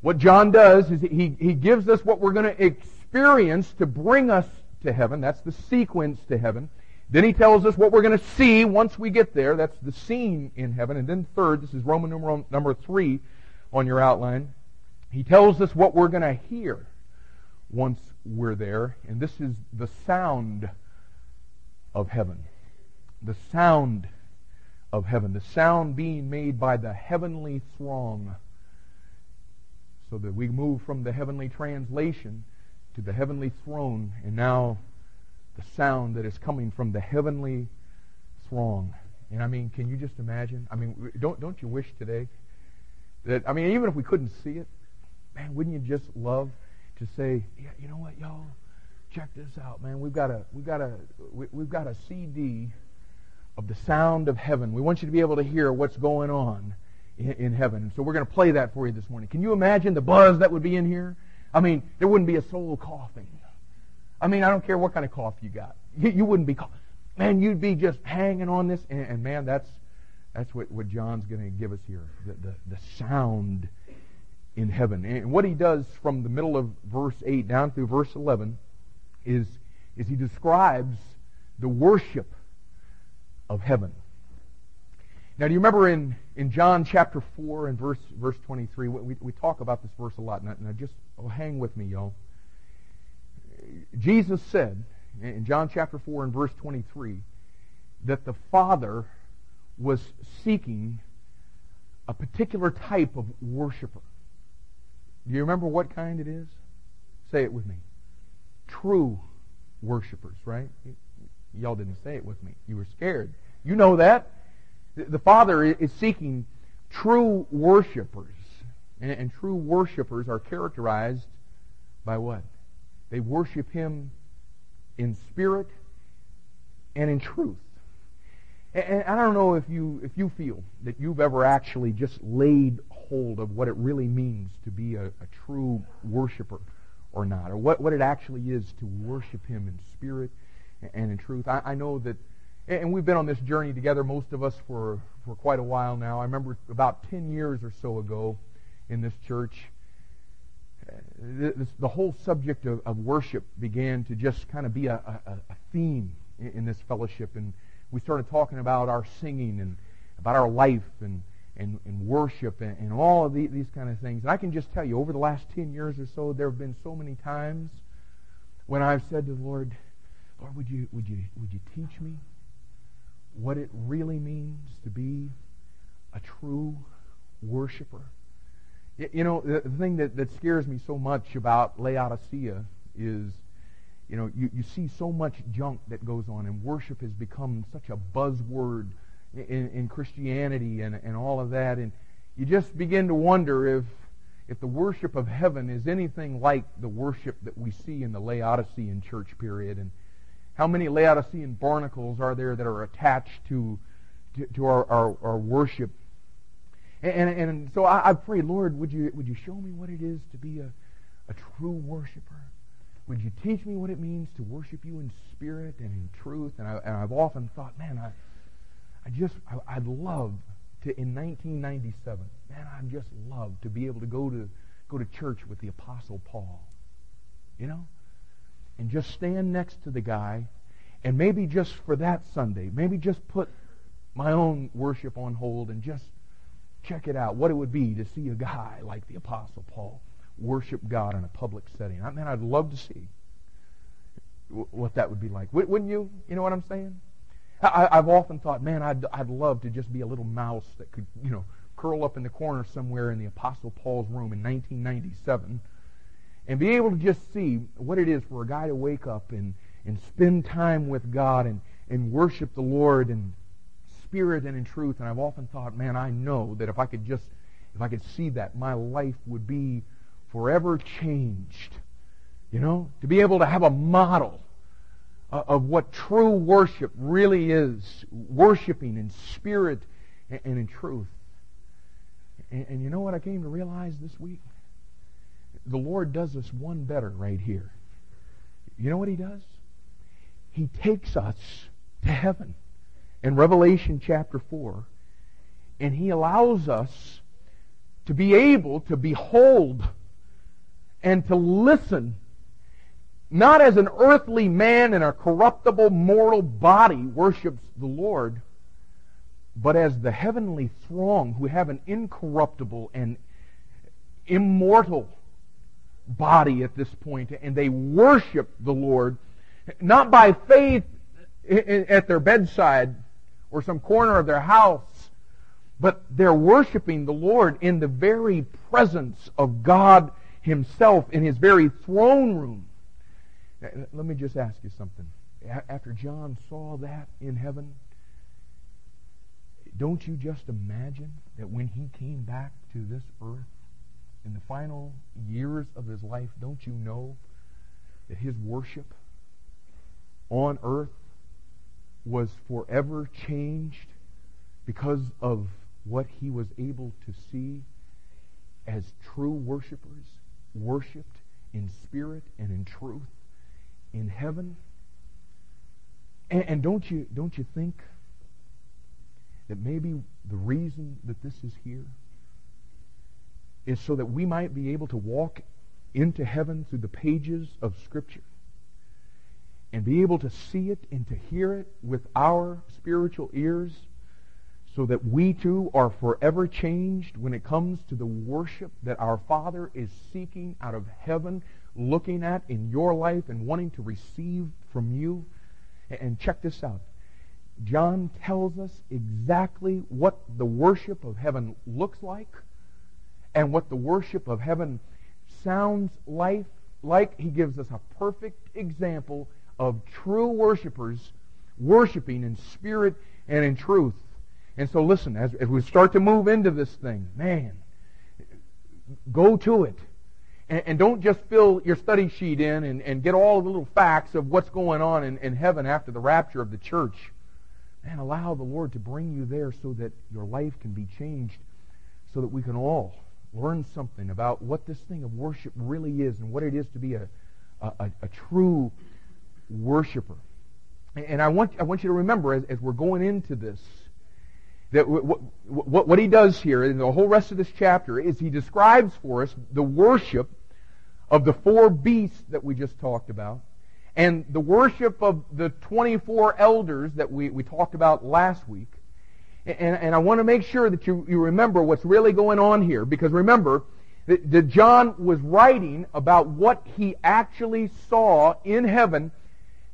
what John does is he, he gives us what we're going to experience to bring us to heaven. That's the sequence to heaven. Then he tells us what we're going to see once we get there. That's the scene in heaven. And then third, this is Roman numeral number three on your outline. He tells us what we're going to hear once we're there. And this is the sound of heaven. The sound of heaven. The sound being made by the heavenly throng. So that we move from the heavenly translation to the heavenly throne. And now the sound that is coming from the heavenly throng. And I mean, can you just imagine? I mean, don't don't you wish today that I mean, even if we couldn't see it, man, wouldn't you just love to say, yeah, you know what, y'all, check this out, man. We've got a we've got a we, we've got a CD of the sound of heaven. We want you to be able to hear what's going on in, in heaven. So we're going to play that for you this morning. Can you imagine the buzz that would be in here? I mean, there wouldn't be a soul coughing. I mean, I don't care what kind of cough you got. You, you wouldn't be coughing. Man, you'd be just hanging on this. And, and man, that's, that's what, what John's going to give us here. The, the, the sound in heaven. And what he does from the middle of verse 8 down through verse 11 is, is he describes the worship of heaven. Now, do you remember in, in John chapter 4 and verse, verse 23, we, we talk about this verse a lot. Now, now just oh, hang with me, y'all. Jesus said in John chapter 4 and verse 23 that the Father was seeking a particular type of worshiper. Do you remember what kind it is? Say it with me. True worshipers, right? Y'all didn't say it with me. You were scared. You know that. The Father is seeking true worshipers. And, and true worshipers are characterized by what? They worship Him in spirit and in truth. And I don't know if you if you feel that you've ever actually just laid hold of what it really means to be a, a true worshiper or not, or what, what it actually is to worship Him in spirit and in truth. I, I know that, and we've been on this journey together, most of us, for, for quite a while now. I remember about 10 years or so ago in this church, uh, this, the whole subject of, of, worship began to just kind of be a, a, a theme in, in, this fellowship. And we started talking about our singing and about our life and, and, and worship and, and all of the, these kind of things. And I can just tell you, over the last 10 years or so, there have been so many times when I've said to the Lord, Lord, would you, would you, would you teach me what it really means to be a true worshiper? You know, the thing that, that scares me so much about Laodicea is, you know, you, you see so much junk that goes on, and worship has become such a buzzword in, in Christianity and, and all of that. And you just begin to wonder if, if the worship of heaven is anything like the worship that we see in the Laodicean church period. And how many Laodicean barnacles are there that are attached to, to, to our, our, our, worship? And, and, and so I, I, pray, Lord, would you, would you show me what it is to be a, a true worshiper? Would you teach me what it means to worship you in spirit and in truth? And, I, and I've often thought, man, I, I just, I, I'd love to, in 1997, man, I'd just love to be able to go to, go to church with the Apostle Paul. You know? and just stand next to the guy and maybe just for that Sunday, maybe just put my own worship on hold and just check it out, what it would be to see a guy like the Apostle Paul worship God in a public setting. I mean, I'd love to see what that would be like. Wouldn't you? You know what I'm saying? I, have often thought, man, I'd, I'd love to just be a little mouse that could, you know, curl up in the corner somewhere in the Apostle Paul's room in 1997 and be able to just see what it is for a guy to wake up and, and spend time with God and, and worship the Lord in spirit and in truth. And I've often thought, man, I know that if I could just, if I could see that, my life would be forever changed. You know, to be able to have a model Uh, of what true worship really is, worshiping in spirit and in truth. And, and you know what I came to realize this week? the Lord does us one better right here. You know what he does? He takes us to heaven in Revelation chapter 4, and he allows us to be able to behold and to listen not as an earthly man in a corruptible mortal body worships the Lord, but as the heavenly throng who have an incorruptible and immortal body at this point, and they worship the Lord, not by faith at their bedside or some corner of their house, but they're worshiping the Lord in the very presence of God Himself, in His very throne room. Let me just ask you something. After John saw that in heaven, don't you just imagine that when he came back to this earth, in the final years of his life, don't you know that his worship on earth was forever changed because of what he was able to see as true worshipers, worshiped in spirit and in truth in heaven. And, and don't you don't you think that maybe the reason that this is here is so that we might be able to walk into heaven through the pages of Scripture and be able to see it and to hear it with our spiritual ears so that we too are forever changed when it comes to the worship that our Father is seeking out of heaven, looking at in your life and wanting to receive from you. And check this out. John tells us exactly what the worship of heaven looks like and what the worship of heaven sounds like. Like he gives us a perfect example of true worshipers worshiping in spirit and in truth. And so listen, as, as we start to move into this thing, man, go to it. And, and don't just fill your study sheet in and, and get all the little facts of what's going on in, in heaven after the rapture of the church. Man, allow the Lord to bring you there so that your life can be changed, so that we can all learn something about what this thing of worship really is and what it is to be a, a, a true worshiper. And I want, I want you to remember as, as we're going into this, that what, what he does here in the whole rest of this chapter is he describes for us the worship of the four beasts that we just talked about and the worship of the 24 elders that we, we talked about last week. And, and I want to make sure that you, you remember what's really going on here because remember that, that John was writing about what he actually saw in heaven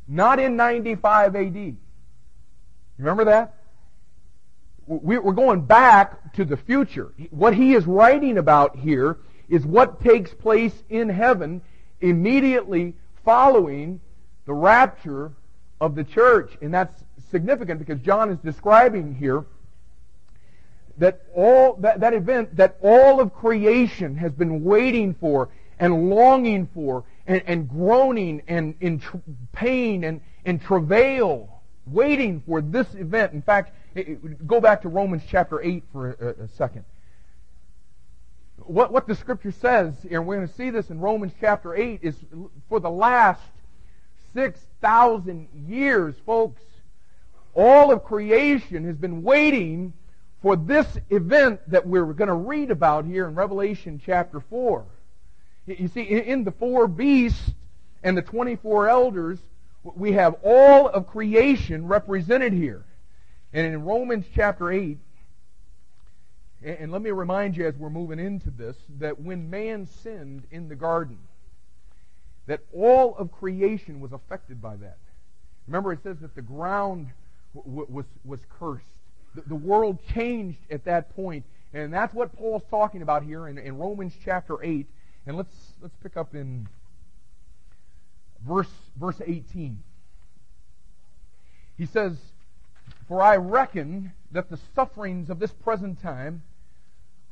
not in 95 AD. Remember that? We're going back to the future. What he is writing about here is what takes place in heaven immediately following the rapture of the church. And that's significant because John is describing here that all that, that event that all of creation has been waiting for and longing for and, and groaning and in tr- pain and, and travail, waiting for this event. In fact, it, it, go back to Romans chapter 8 for a, a second. What, what the scripture says, and we're going to see this in Romans chapter 8, is for the last 6,000 years, folks, all of creation has been waiting for this event that we're going to read about here in Revelation chapter 4. You see, in the four beasts and the 24 elders, we have all of creation represented here. And in Romans chapter 8, and let me remind you as we're moving into this, that when man sinned in the garden, that all of creation was affected by that. Remember, it says that the ground w- was, was cursed. The, the, world changed at that point, and that's what Paul's talking about here in, in Romans chapter 8. And let's let's pick up in verse verse 18. He says, "For I reckon that the sufferings of this present time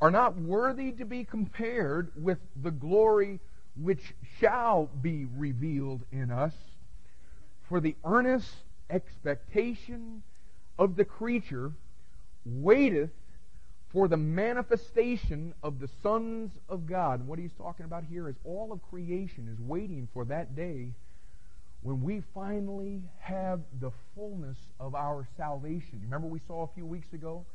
are not worthy to be compared with the glory which shall be revealed in us. For the earnest expectation of the creature waiteth for the manifestation of the sons of God. And what he's talking about here is all of creation is waiting for that day when we finally have the fullness of our salvation. Remember we saw a few weeks ago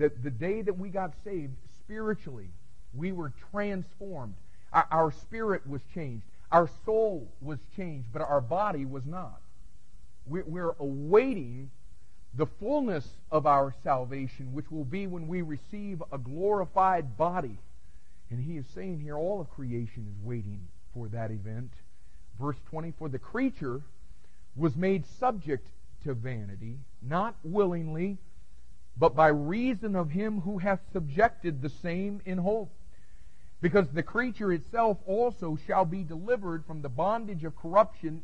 that the day that we got saved spiritually, we were transformed. Our, our spirit was changed. Our soul was changed, but our body was not. We're, we're awaiting the fullness of our salvation, which will be when we receive a glorified body. And he is saying here all of creation is waiting for that event. Verse 20 For the creature was made subject to vanity, not willingly, but by reason of him who hath subjected the same in hope. Because the creature itself also shall be delivered from the bondage of corruption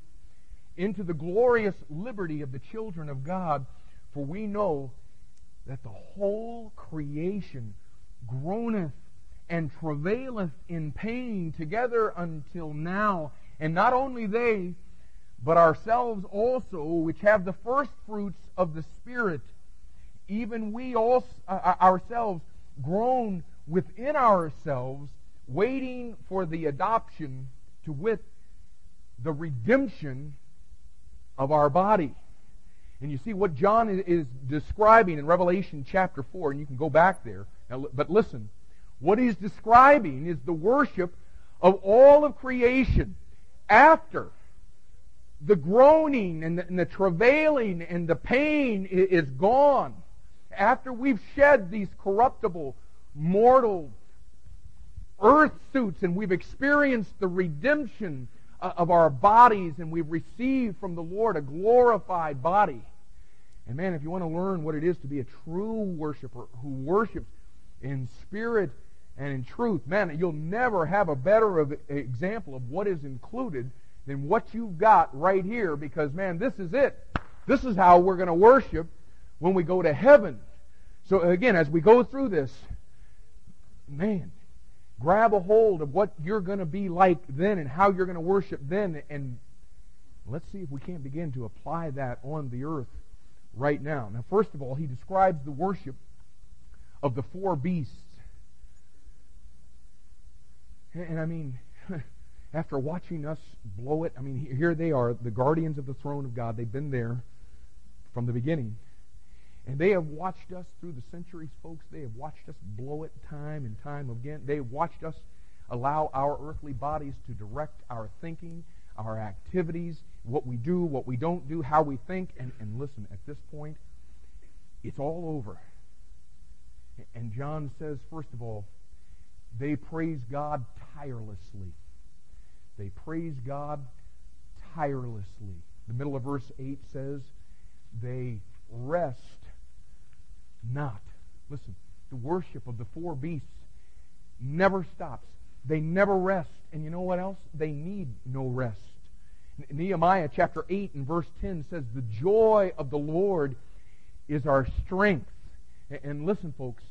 into the glorious liberty of the children of God. For we know that the whole creation groaneth and travaileth in pain together until now. And not only they, but ourselves also, which have the first fruits of the Spirit, even we also, uh, ourselves groan within ourselves, waiting for the adoption to wit the redemption of our body. And you see what John is describing in Revelation chapter 4, and you can go back there. But listen, what he's describing is the worship of all of creation after the groaning and the, and the travailing and the pain is gone. After we've shed these corruptible, mortal earth suits and we've experienced the redemption uh, of our bodies and we've received from the Lord a glorified body. And man, if you want to learn what it is to be a true worshiper who worships in spirit and in truth, man, you'll never have a better of example of what is included than what you've got right here because, man, this is it. This is how we're going to worship when we go to heaven. So again, as we go through this, man, grab a hold of what you're going to be like then and how you're going to worship then and let's see if we can't begin to apply that on the earth right now. Now, first of all, he describes the worship of the four beasts. And I mean, after watching us blow it, I mean, here they are, the guardians of the throne of God. They've been there from the beginning. And they have watched us through the centuries, folks. They have watched us blow it time and time again. They watched us allow our earthly bodies to direct our thinking, our activities, what we do, what we don't do, how we think. And, and listen, at this point, it's all over. And John says, first of all, they praise God tirelessly. They praise God tirelessly. The middle of verse 8 says, they rest not. Listen, the worship of the four beasts never stops. They never rest. And you know what else? They need no rest. Nehemiah chapter 8 and verse 10 says, The joy of the Lord is our strength. And listen, folks,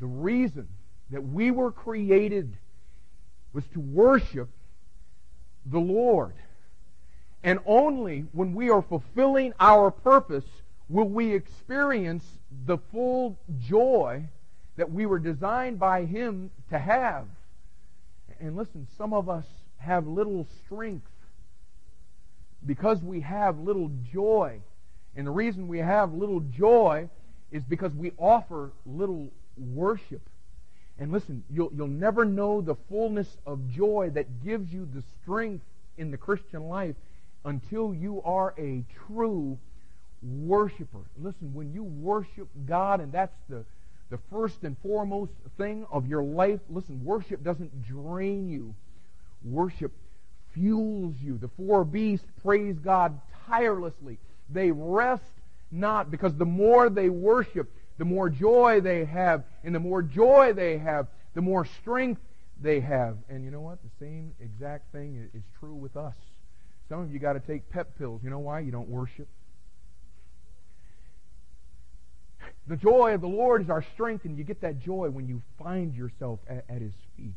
the reason that we were created was to worship the Lord. And only when we are fulfilling our purpose will we experience the full joy that we were designed by Him to have. And listen, some of us have little strength because we have little joy. And the reason we have little joy is because we offer little worship. And listen, you'll, you'll never know the fullness of joy that gives you the strength in the Christian life until you are a true worshiper. Listen, when you worship God, and that's the, the first and foremost thing of your life, listen, worship doesn't drain you. Worship fuels you. The four beasts praise God tirelessly. They rest not because the more they worship, the more joy they have. And the more joy they have, the more strength they have. And you know what? The same exact thing is true with us. Some of you got to take pep pills. You know why? You don't worship. The joy of the Lord is our strength, and you get that joy when you find yourself at, at His feet.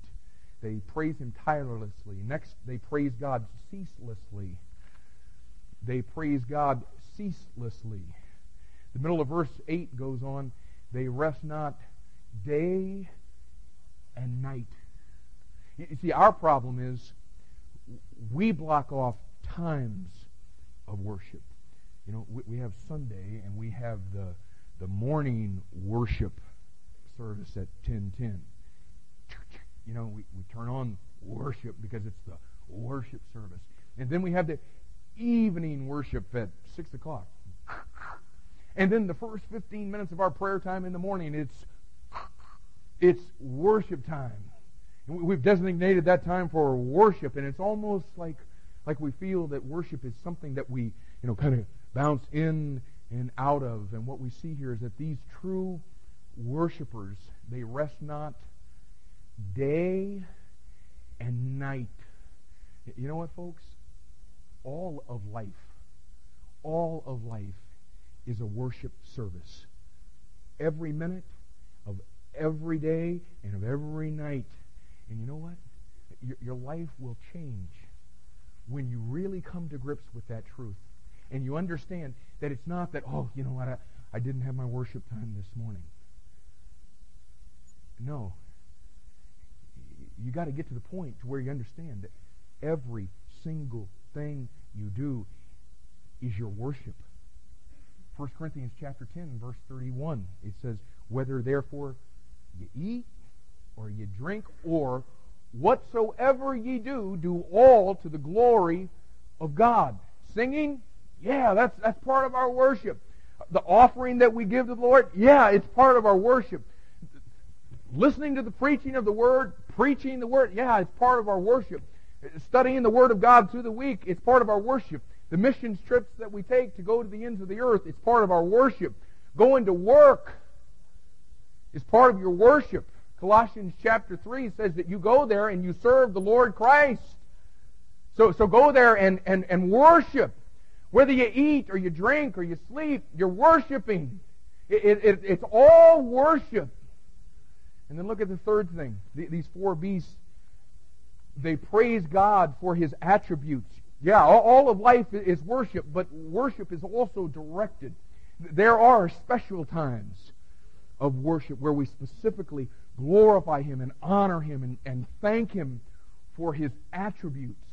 They praise Him tirelessly. Next, they praise God ceaselessly. They praise God ceaselessly. The middle of verse 8 goes on, they rest not day and night. You see, our problem is we block off times of worship. You know, we, we have Sunday and we have the the morning worship service at 1010. You know, we, we turn on worship because it's the worship service. And then we have the evening worship at 6 o'clock. And then the first 15 minutes of our prayer time in the morning, it's, it's worship time. We've designated that time for worship, and it's almost like, like we feel that worship is something that we, you know, kind of bounce in and out of. And what we see here is that these true worshipers, they rest not day and night. You know what, folks? All of life, all of life is a worship service. Every minute of every day and of every night. And you know what? Your, your life will change when you really come to grips with that truth and you understand that it's not that, oh, you know what, I, I didn't have my worship time this morning. No. You got to get to the point to where you understand that every single thing you do is your worship. 1 Corinthians chapter 10 verse 31 it says whether therefore you eat or you drink or whatsoever ye do do all to the glory of God singing yeah that's that's part of our worship the offering that we give to the Lord yeah it's part of our worship listening to the preaching of the word preaching the word yeah it's part of our worship studying the word of God through the week it's part of our worship the missions trips that we take to go to the ends of the earth, it's part of our worship. Going to work is part of your worship. Colossians chapter 3 says that you go there and you serve the Lord Christ. So, so go there and, and, and worship. Whether you eat or you drink or you sleep, you're worshiping. It, it, it's all worship. And then look at the third thing. These four beasts, they praise God for His attributes. Yeah, all of life is worship, but worship is also directed. There are special times of worship where we specifically glorify Him and honor Him and, and thank Him for His attributes.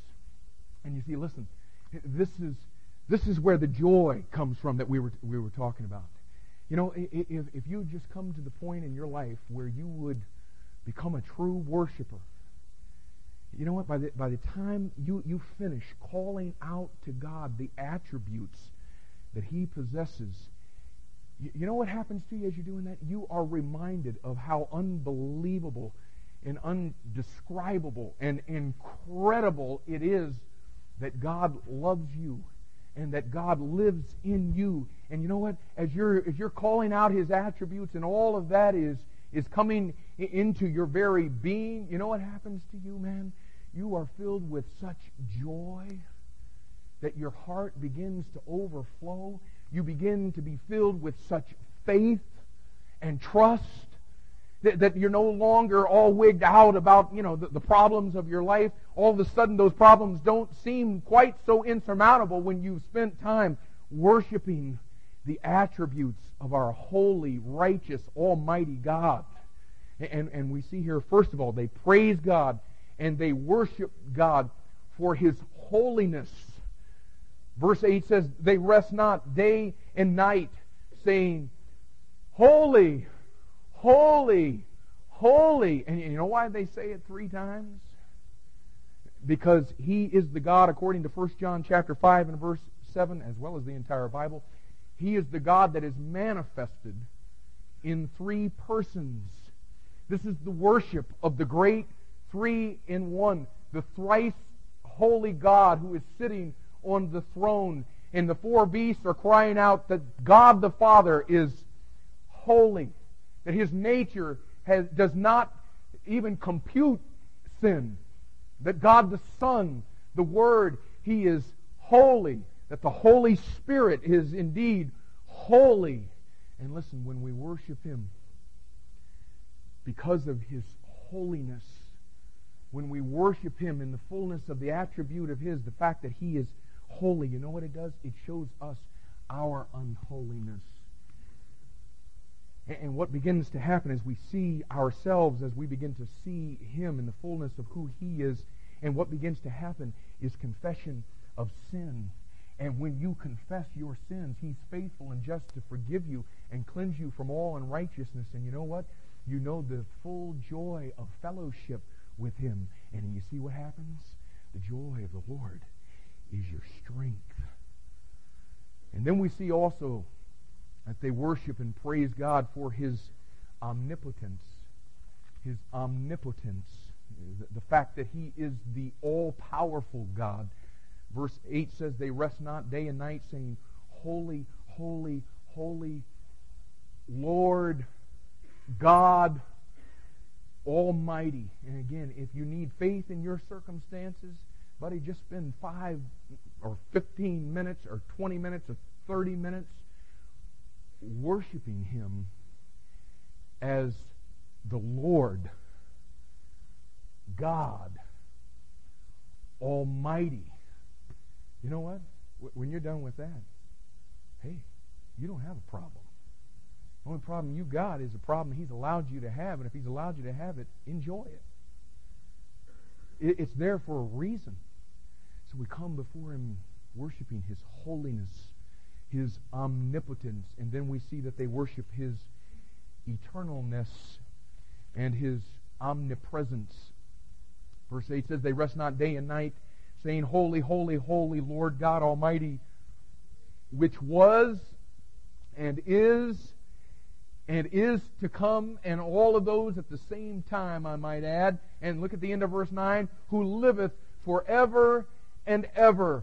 And you see, listen, this is, this is where the joy comes from that we were, we were talking about. You know, if, if you just come to the point in your life where you would become a true worshiper, you know what? By the, by the time you, you finish calling out to God the attributes that He possesses, you, you know what happens to you as you're doing that? You are reminded of how unbelievable and undescribable and incredible it is that God loves you and that God lives in you. And you know what? As you're as you're calling out his attributes and all of that is is coming into your very being, you know what happens to you, man? You are filled with such joy that your heart begins to overflow. You begin to be filled with such faith and trust that, that you're no longer all wigged out about, you know, the, the problems of your life. All of a sudden those problems don't seem quite so insurmountable when you've spent time worshiping the attributes of our holy, righteous, almighty God. And, and we see here, first of all, they praise God and they worship God for his holiness. Verse 8 says, They rest not day and night, saying, Holy, holy, holy. And you know why they say it three times? Because he is the God, according to 1 John chapter 5 and verse 7, as well as the entire Bible. He is the God that is manifested in three persons. This is the worship of the great three in one, the thrice holy God who is sitting on the throne. And the four beasts are crying out that God the Father is holy, that his nature has, does not even compute sin, that God the Son, the Word, he is holy, that the Holy Spirit is indeed holy. And listen, when we worship him, because of his holiness, when we worship Him in the fullness of the attribute of His, the fact that He is holy, you know what it does? It shows us our unholiness. And what begins to happen is we see ourselves as we begin to see Him in the fullness of who He is. And what begins to happen is confession of sin. And when you confess your sins, He's faithful and just to forgive you and cleanse you from all unrighteousness. And you know what? You know the full joy of fellowship with him. And you see what happens? The joy of the Lord is your strength. And then we see also that they worship and praise God for his omnipotence. His omnipotence. The fact that he is the all-powerful God. Verse 8 says, They rest not day and night, saying, Holy, holy, holy, Lord God Almighty. And again, if you need faith in your circumstances, buddy, just spend five or 15 minutes or 20 minutes or 30 minutes worshiping Him as the Lord, God, Almighty. you know what? When you're done with that, hey, you don't have a problem. The only problem you've got is a problem He's allowed you to have, and if He's allowed you to have it, enjoy it. It's there for a reason. So we come before Him worshiping His holiness, His omnipotence, and then we see that they worship His eternalness and His omnipresence. Verse 8 says, They rest not day and night, saying, Holy, holy, holy, Lord God Almighty, which was and is and is to come, and all of those at the same time, I might add. And look at the end of verse 9, who liveth forever and ever.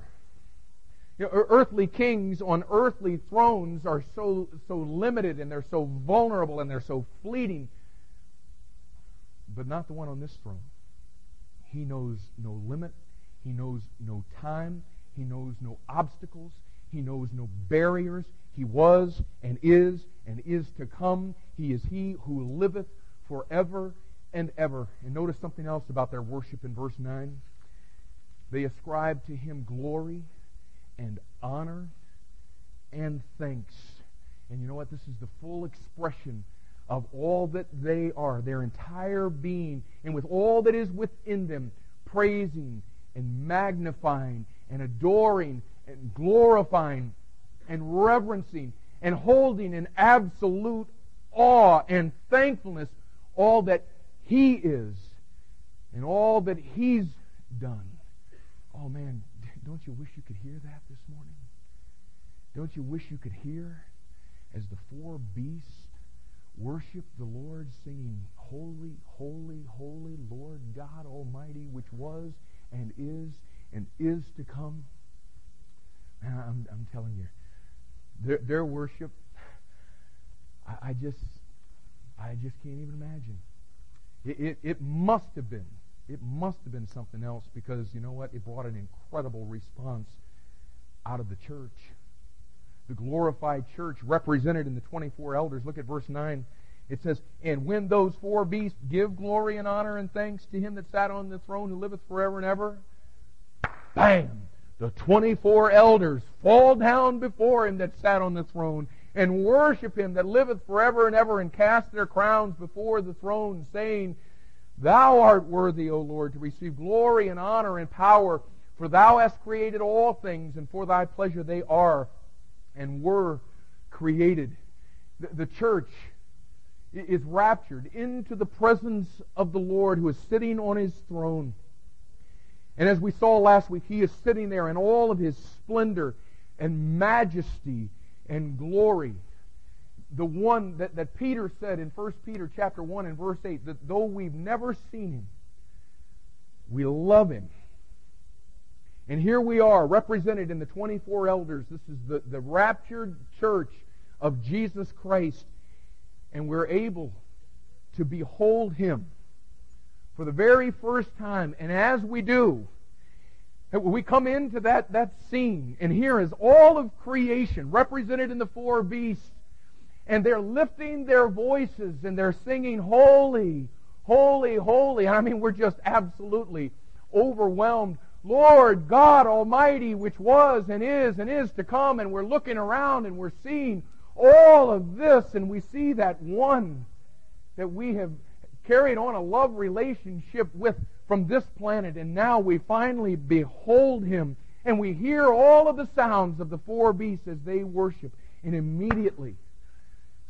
You know, earthly kings on earthly thrones are so, so limited and they're so vulnerable and they're so fleeting. But not the one on this throne. He knows no limit. He knows no time. He knows no obstacles. He knows no barriers. He was and is and is to come. He is he who liveth forever and ever. And notice something else about their worship in verse 9. They ascribe to him glory and honor and thanks. And you know what? This is the full expression of all that they are, their entire being, and with all that is within them, praising and magnifying and adoring and glorifying and reverencing and holding in absolute awe and thankfulness all that He is and all that He's done. Oh man, don't you wish you could hear that? Don't you wish you could hear as the four beasts worship the Lord singing, Holy, holy, holy Lord God Almighty, which was and is and is to come? Man, I'm, I'm telling you, their, their worship, I, I, just, I just can't even imagine. It, it, it must have been, it must have been something else because you know what? It brought an incredible response out of the church. The glorified church represented in the 24 elders. Look at verse 9. It says, And when those four beasts give glory and honor and thanks to him that sat on the throne who liveth forever and ever, bam! The 24 elders fall down before him that sat on the throne and worship him that liveth forever and ever and cast their crowns before the throne, saying, Thou art worthy, O Lord, to receive glory and honor and power, for thou hast created all things, and for thy pleasure they are and were created. The, church is raptured into the presence of the Lord who is sitting on his throne. And as we saw last week, he is sitting there in all of his splendor and majesty and glory. The one that, that Peter said in 1 Peter chapter 1 and verse 8, that though we've never seen him, we love him. And here we are, represented in the 24 elders. This is the, the raptured church of Jesus Christ. And we're able to behold him for the very first time. And as we do, we come into that, that scene, and here is all of creation represented in the four beasts, and they're lifting their voices and they're singing, Holy, Holy, Holy. I mean, we're just absolutely overwhelmed. Lord God Almighty, which was and is and is to come, and we're looking around and we're seeing all of this, and we see that one that we have carried on a love relationship with from this planet, and now we finally behold him, and we hear all of the sounds of the four beasts as they worship, and immediately,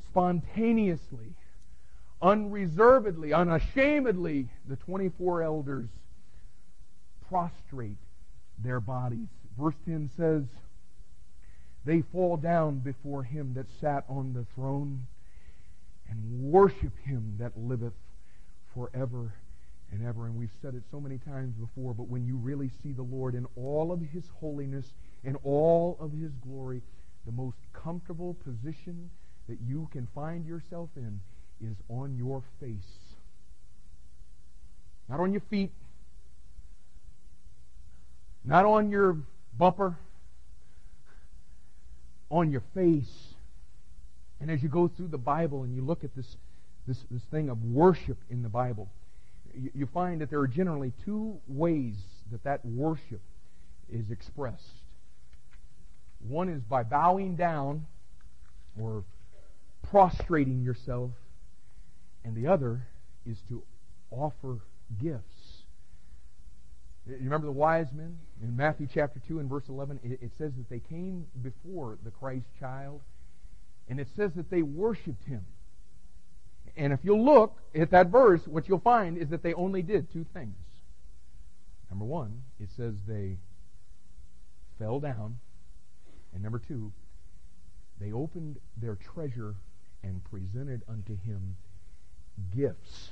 spontaneously, unreservedly, unashamedly, the 24 elders prostrate their bodies. Verse 10 says, They fall down before him that sat on the throne and worship him that liveth forever and ever. And we've said it so many times before, but when you really see the Lord in all of his holiness, in all of his glory, the most comfortable position that you can find yourself in is on your face. Not on your feet, not on your bumper, on your face. And as you go through the Bible and you look at this this, this thing of worship in the Bible, you, you find that there are generally two ways that that worship is expressed. One is by bowing down or prostrating yourself, and the other is to offer gifts. You remember the wise men? In Matthew chapter 2 and verse 11, it says that they came before the Christ child, and it says that they worshiped him. And if you look at that verse, what you'll find is that they only did two things. Number one, it says they fell down. And number two, they opened their treasure and presented unto him gifts.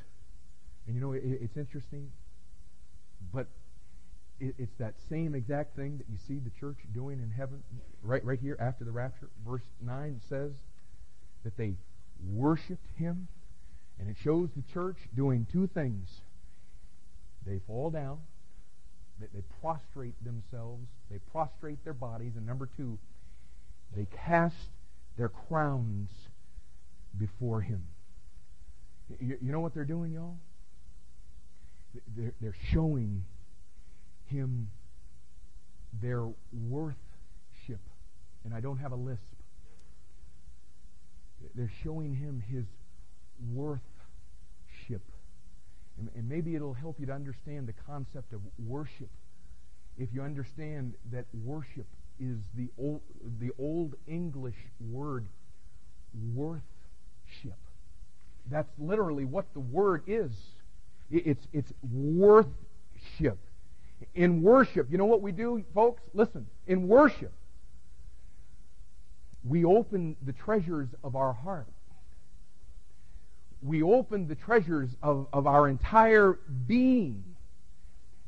And you know, it's interesting, but it's that same exact thing that you see the church doing in heaven, right, right here after the rapture. Verse 9 says that they worshiped him, and it shows the church doing two things. They fall down, they, they prostrate themselves, they prostrate their bodies, and number two, they cast their crowns before him. You, you know what they're doing, y'all? They're, they're showing him their worthship. And I don't have a lisp. They're showing him his worthship. And, and maybe it'll help you to understand the concept of worship if you understand that worship is the old, the old English word worthship. That's literally what the word is. It's, it's worthship. In worship, you know what we do, folks? Listen, in worship, we open the treasures of our heart. We open the treasures of, of our entire being.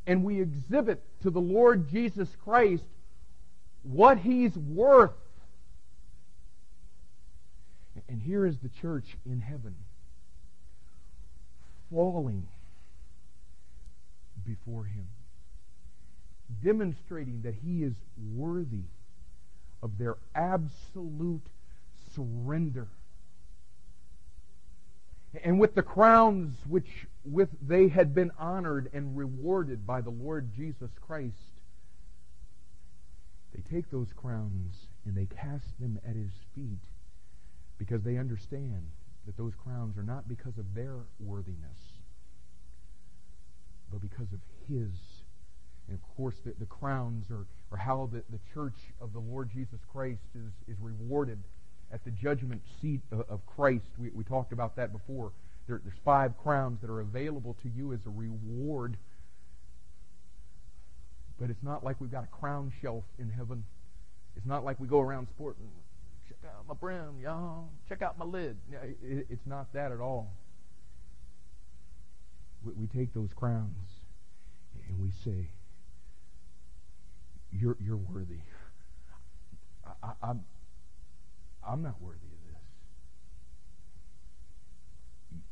And we exhibit to the Lord Jesus Christ what He's worth. And here is the church in heaven falling before Him demonstrating that he is worthy of their absolute surrender. And with the crowns which with they had been honored and rewarded by the Lord Jesus Christ, they take those crowns and they cast them at his feet because they understand that those crowns are not because of their worthiness, but because of his and of course, the, the crowns are, are how the, the church of the Lord Jesus Christ is, is rewarded at the judgment seat of, of Christ. We, we talked about that before. There, there's five crowns that are available to you as a reward. But it's not like we've got a crown shelf in heaven. It's not like we go around sporting, check out my brim, y'all. Check out my lid. It, it's not that at all. We, we take those crowns and we say, you're, you're worthy. I, I, I'm, I'm not worthy of this.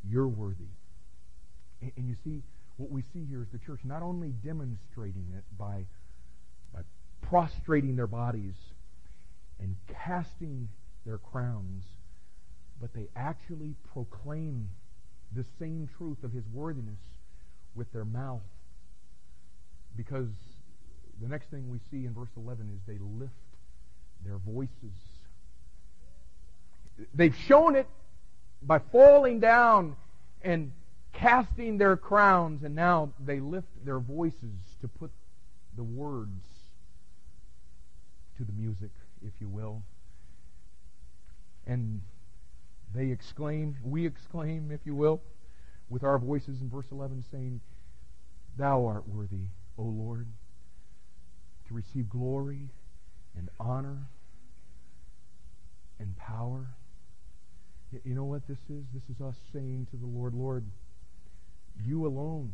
You're worthy. And, and you see, what we see here is the church not only demonstrating it by, by prostrating their bodies and casting their crowns, but they actually proclaim the same truth of his worthiness with their mouth because the next thing we see in verse 11 is they lift their voices. They've shown it by falling down and casting their crowns, and now they lift their voices to put the words to the music, if you will. And they exclaim, we exclaim, if you will, with our voices in verse 11, saying, Thou art worthy, O Lord to receive glory and honor and power. You know what this is? This is us saying to the Lord, Lord, you alone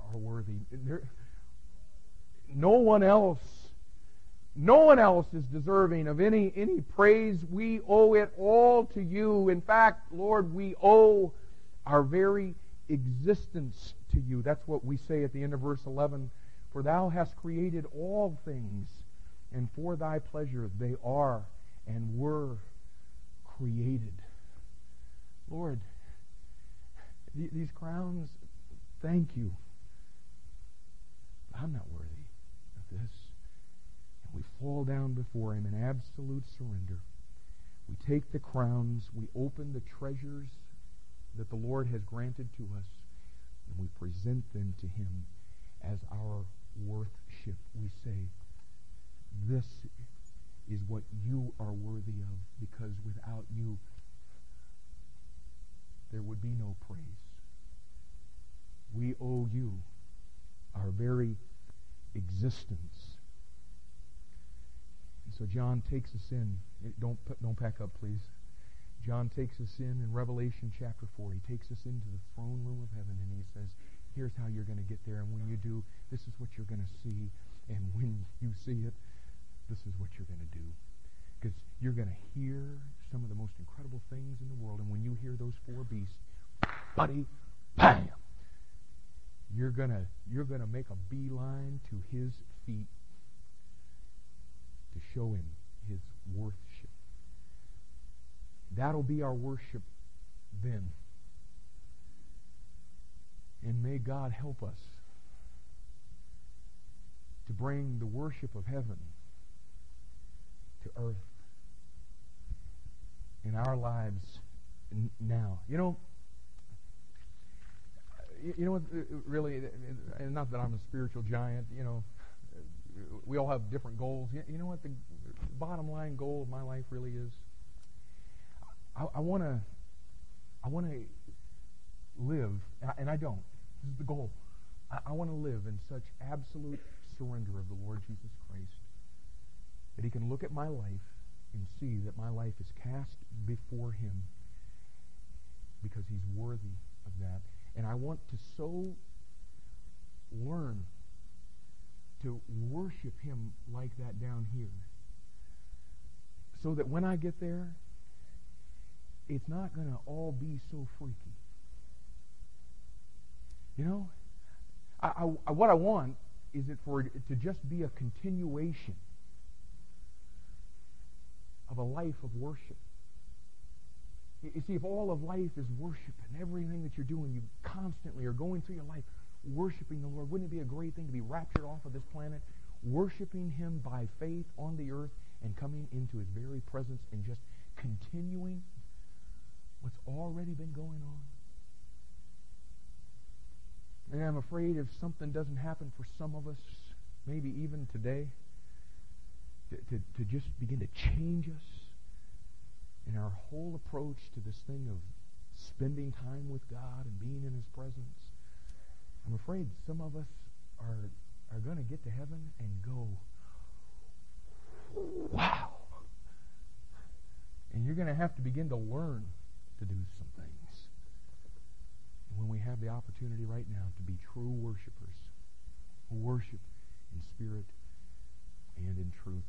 are worthy. There, no one else, no one else is deserving of any, any praise. We owe it all to you. In fact, Lord, we owe our very existence to you. That's what we say at the end of verse 11 for thou hast created all things, and for thy pleasure they are and were created. Lord, th- these crowns, thank you. I'm not worthy of this. And We fall down before Him in absolute surrender. We take the crowns, we open the treasures that the Lord has granted to us, and we present them to Him as our worthship. We say, This is what you are worthy of, because without you, there would be no praise. We owe you our very existence. And so John takes us in. Don't, don't pack up, please. John takes us in in Revelation chapter 4. He takes us into the throne room of heaven and he says, here's how you're going to get there. And when you do, this is what you're going to see. And when you see it, this is what you're going to do. Because you're going to hear some of the most incredible things in the world. And when you hear those four beasts, buddy, bam, you're going to you're going to make a beeline to his feet to show him his worship. That'll be our worship then. And may God help us to bring the worship of heaven to earth in our lives now. You know, you know what, uh, really, uh, uh, and not that I'm a spiritual giant, you know, we all have different goals. You know what the bottom line goal of my life really is? I want to, I want to live, and I don't. Is the goal. I, I want to live in such absolute surrender of the Lord Jesus Christ that He can look at my life and see that my life is cast before Him because He's worthy of that. And I want to so learn to worship Him like that down here so that when I get there, it's not going to all be so freaky. You know, I, I, what I want is it for it to just be a continuation of a life of worship. You see, if all of life is worship and everything that you're doing, you constantly are going through your life worshiping the Lord, wouldn't it be a great thing to be raptured off of this planet, worshiping Him by faith on the earth and coming into His very presence and just continuing what's already been going on? And I'm afraid if something doesn't happen for some of us, maybe even today, to, to, to just begin to change us in our whole approach to this thing of spending time with God and being in His presence, I'm afraid some of us are, are going to get to heaven and go, wow. And you're going to have to begin to learn to do some things. When we have the opportunity right now to be true worshipers, who worship in spirit and in truth.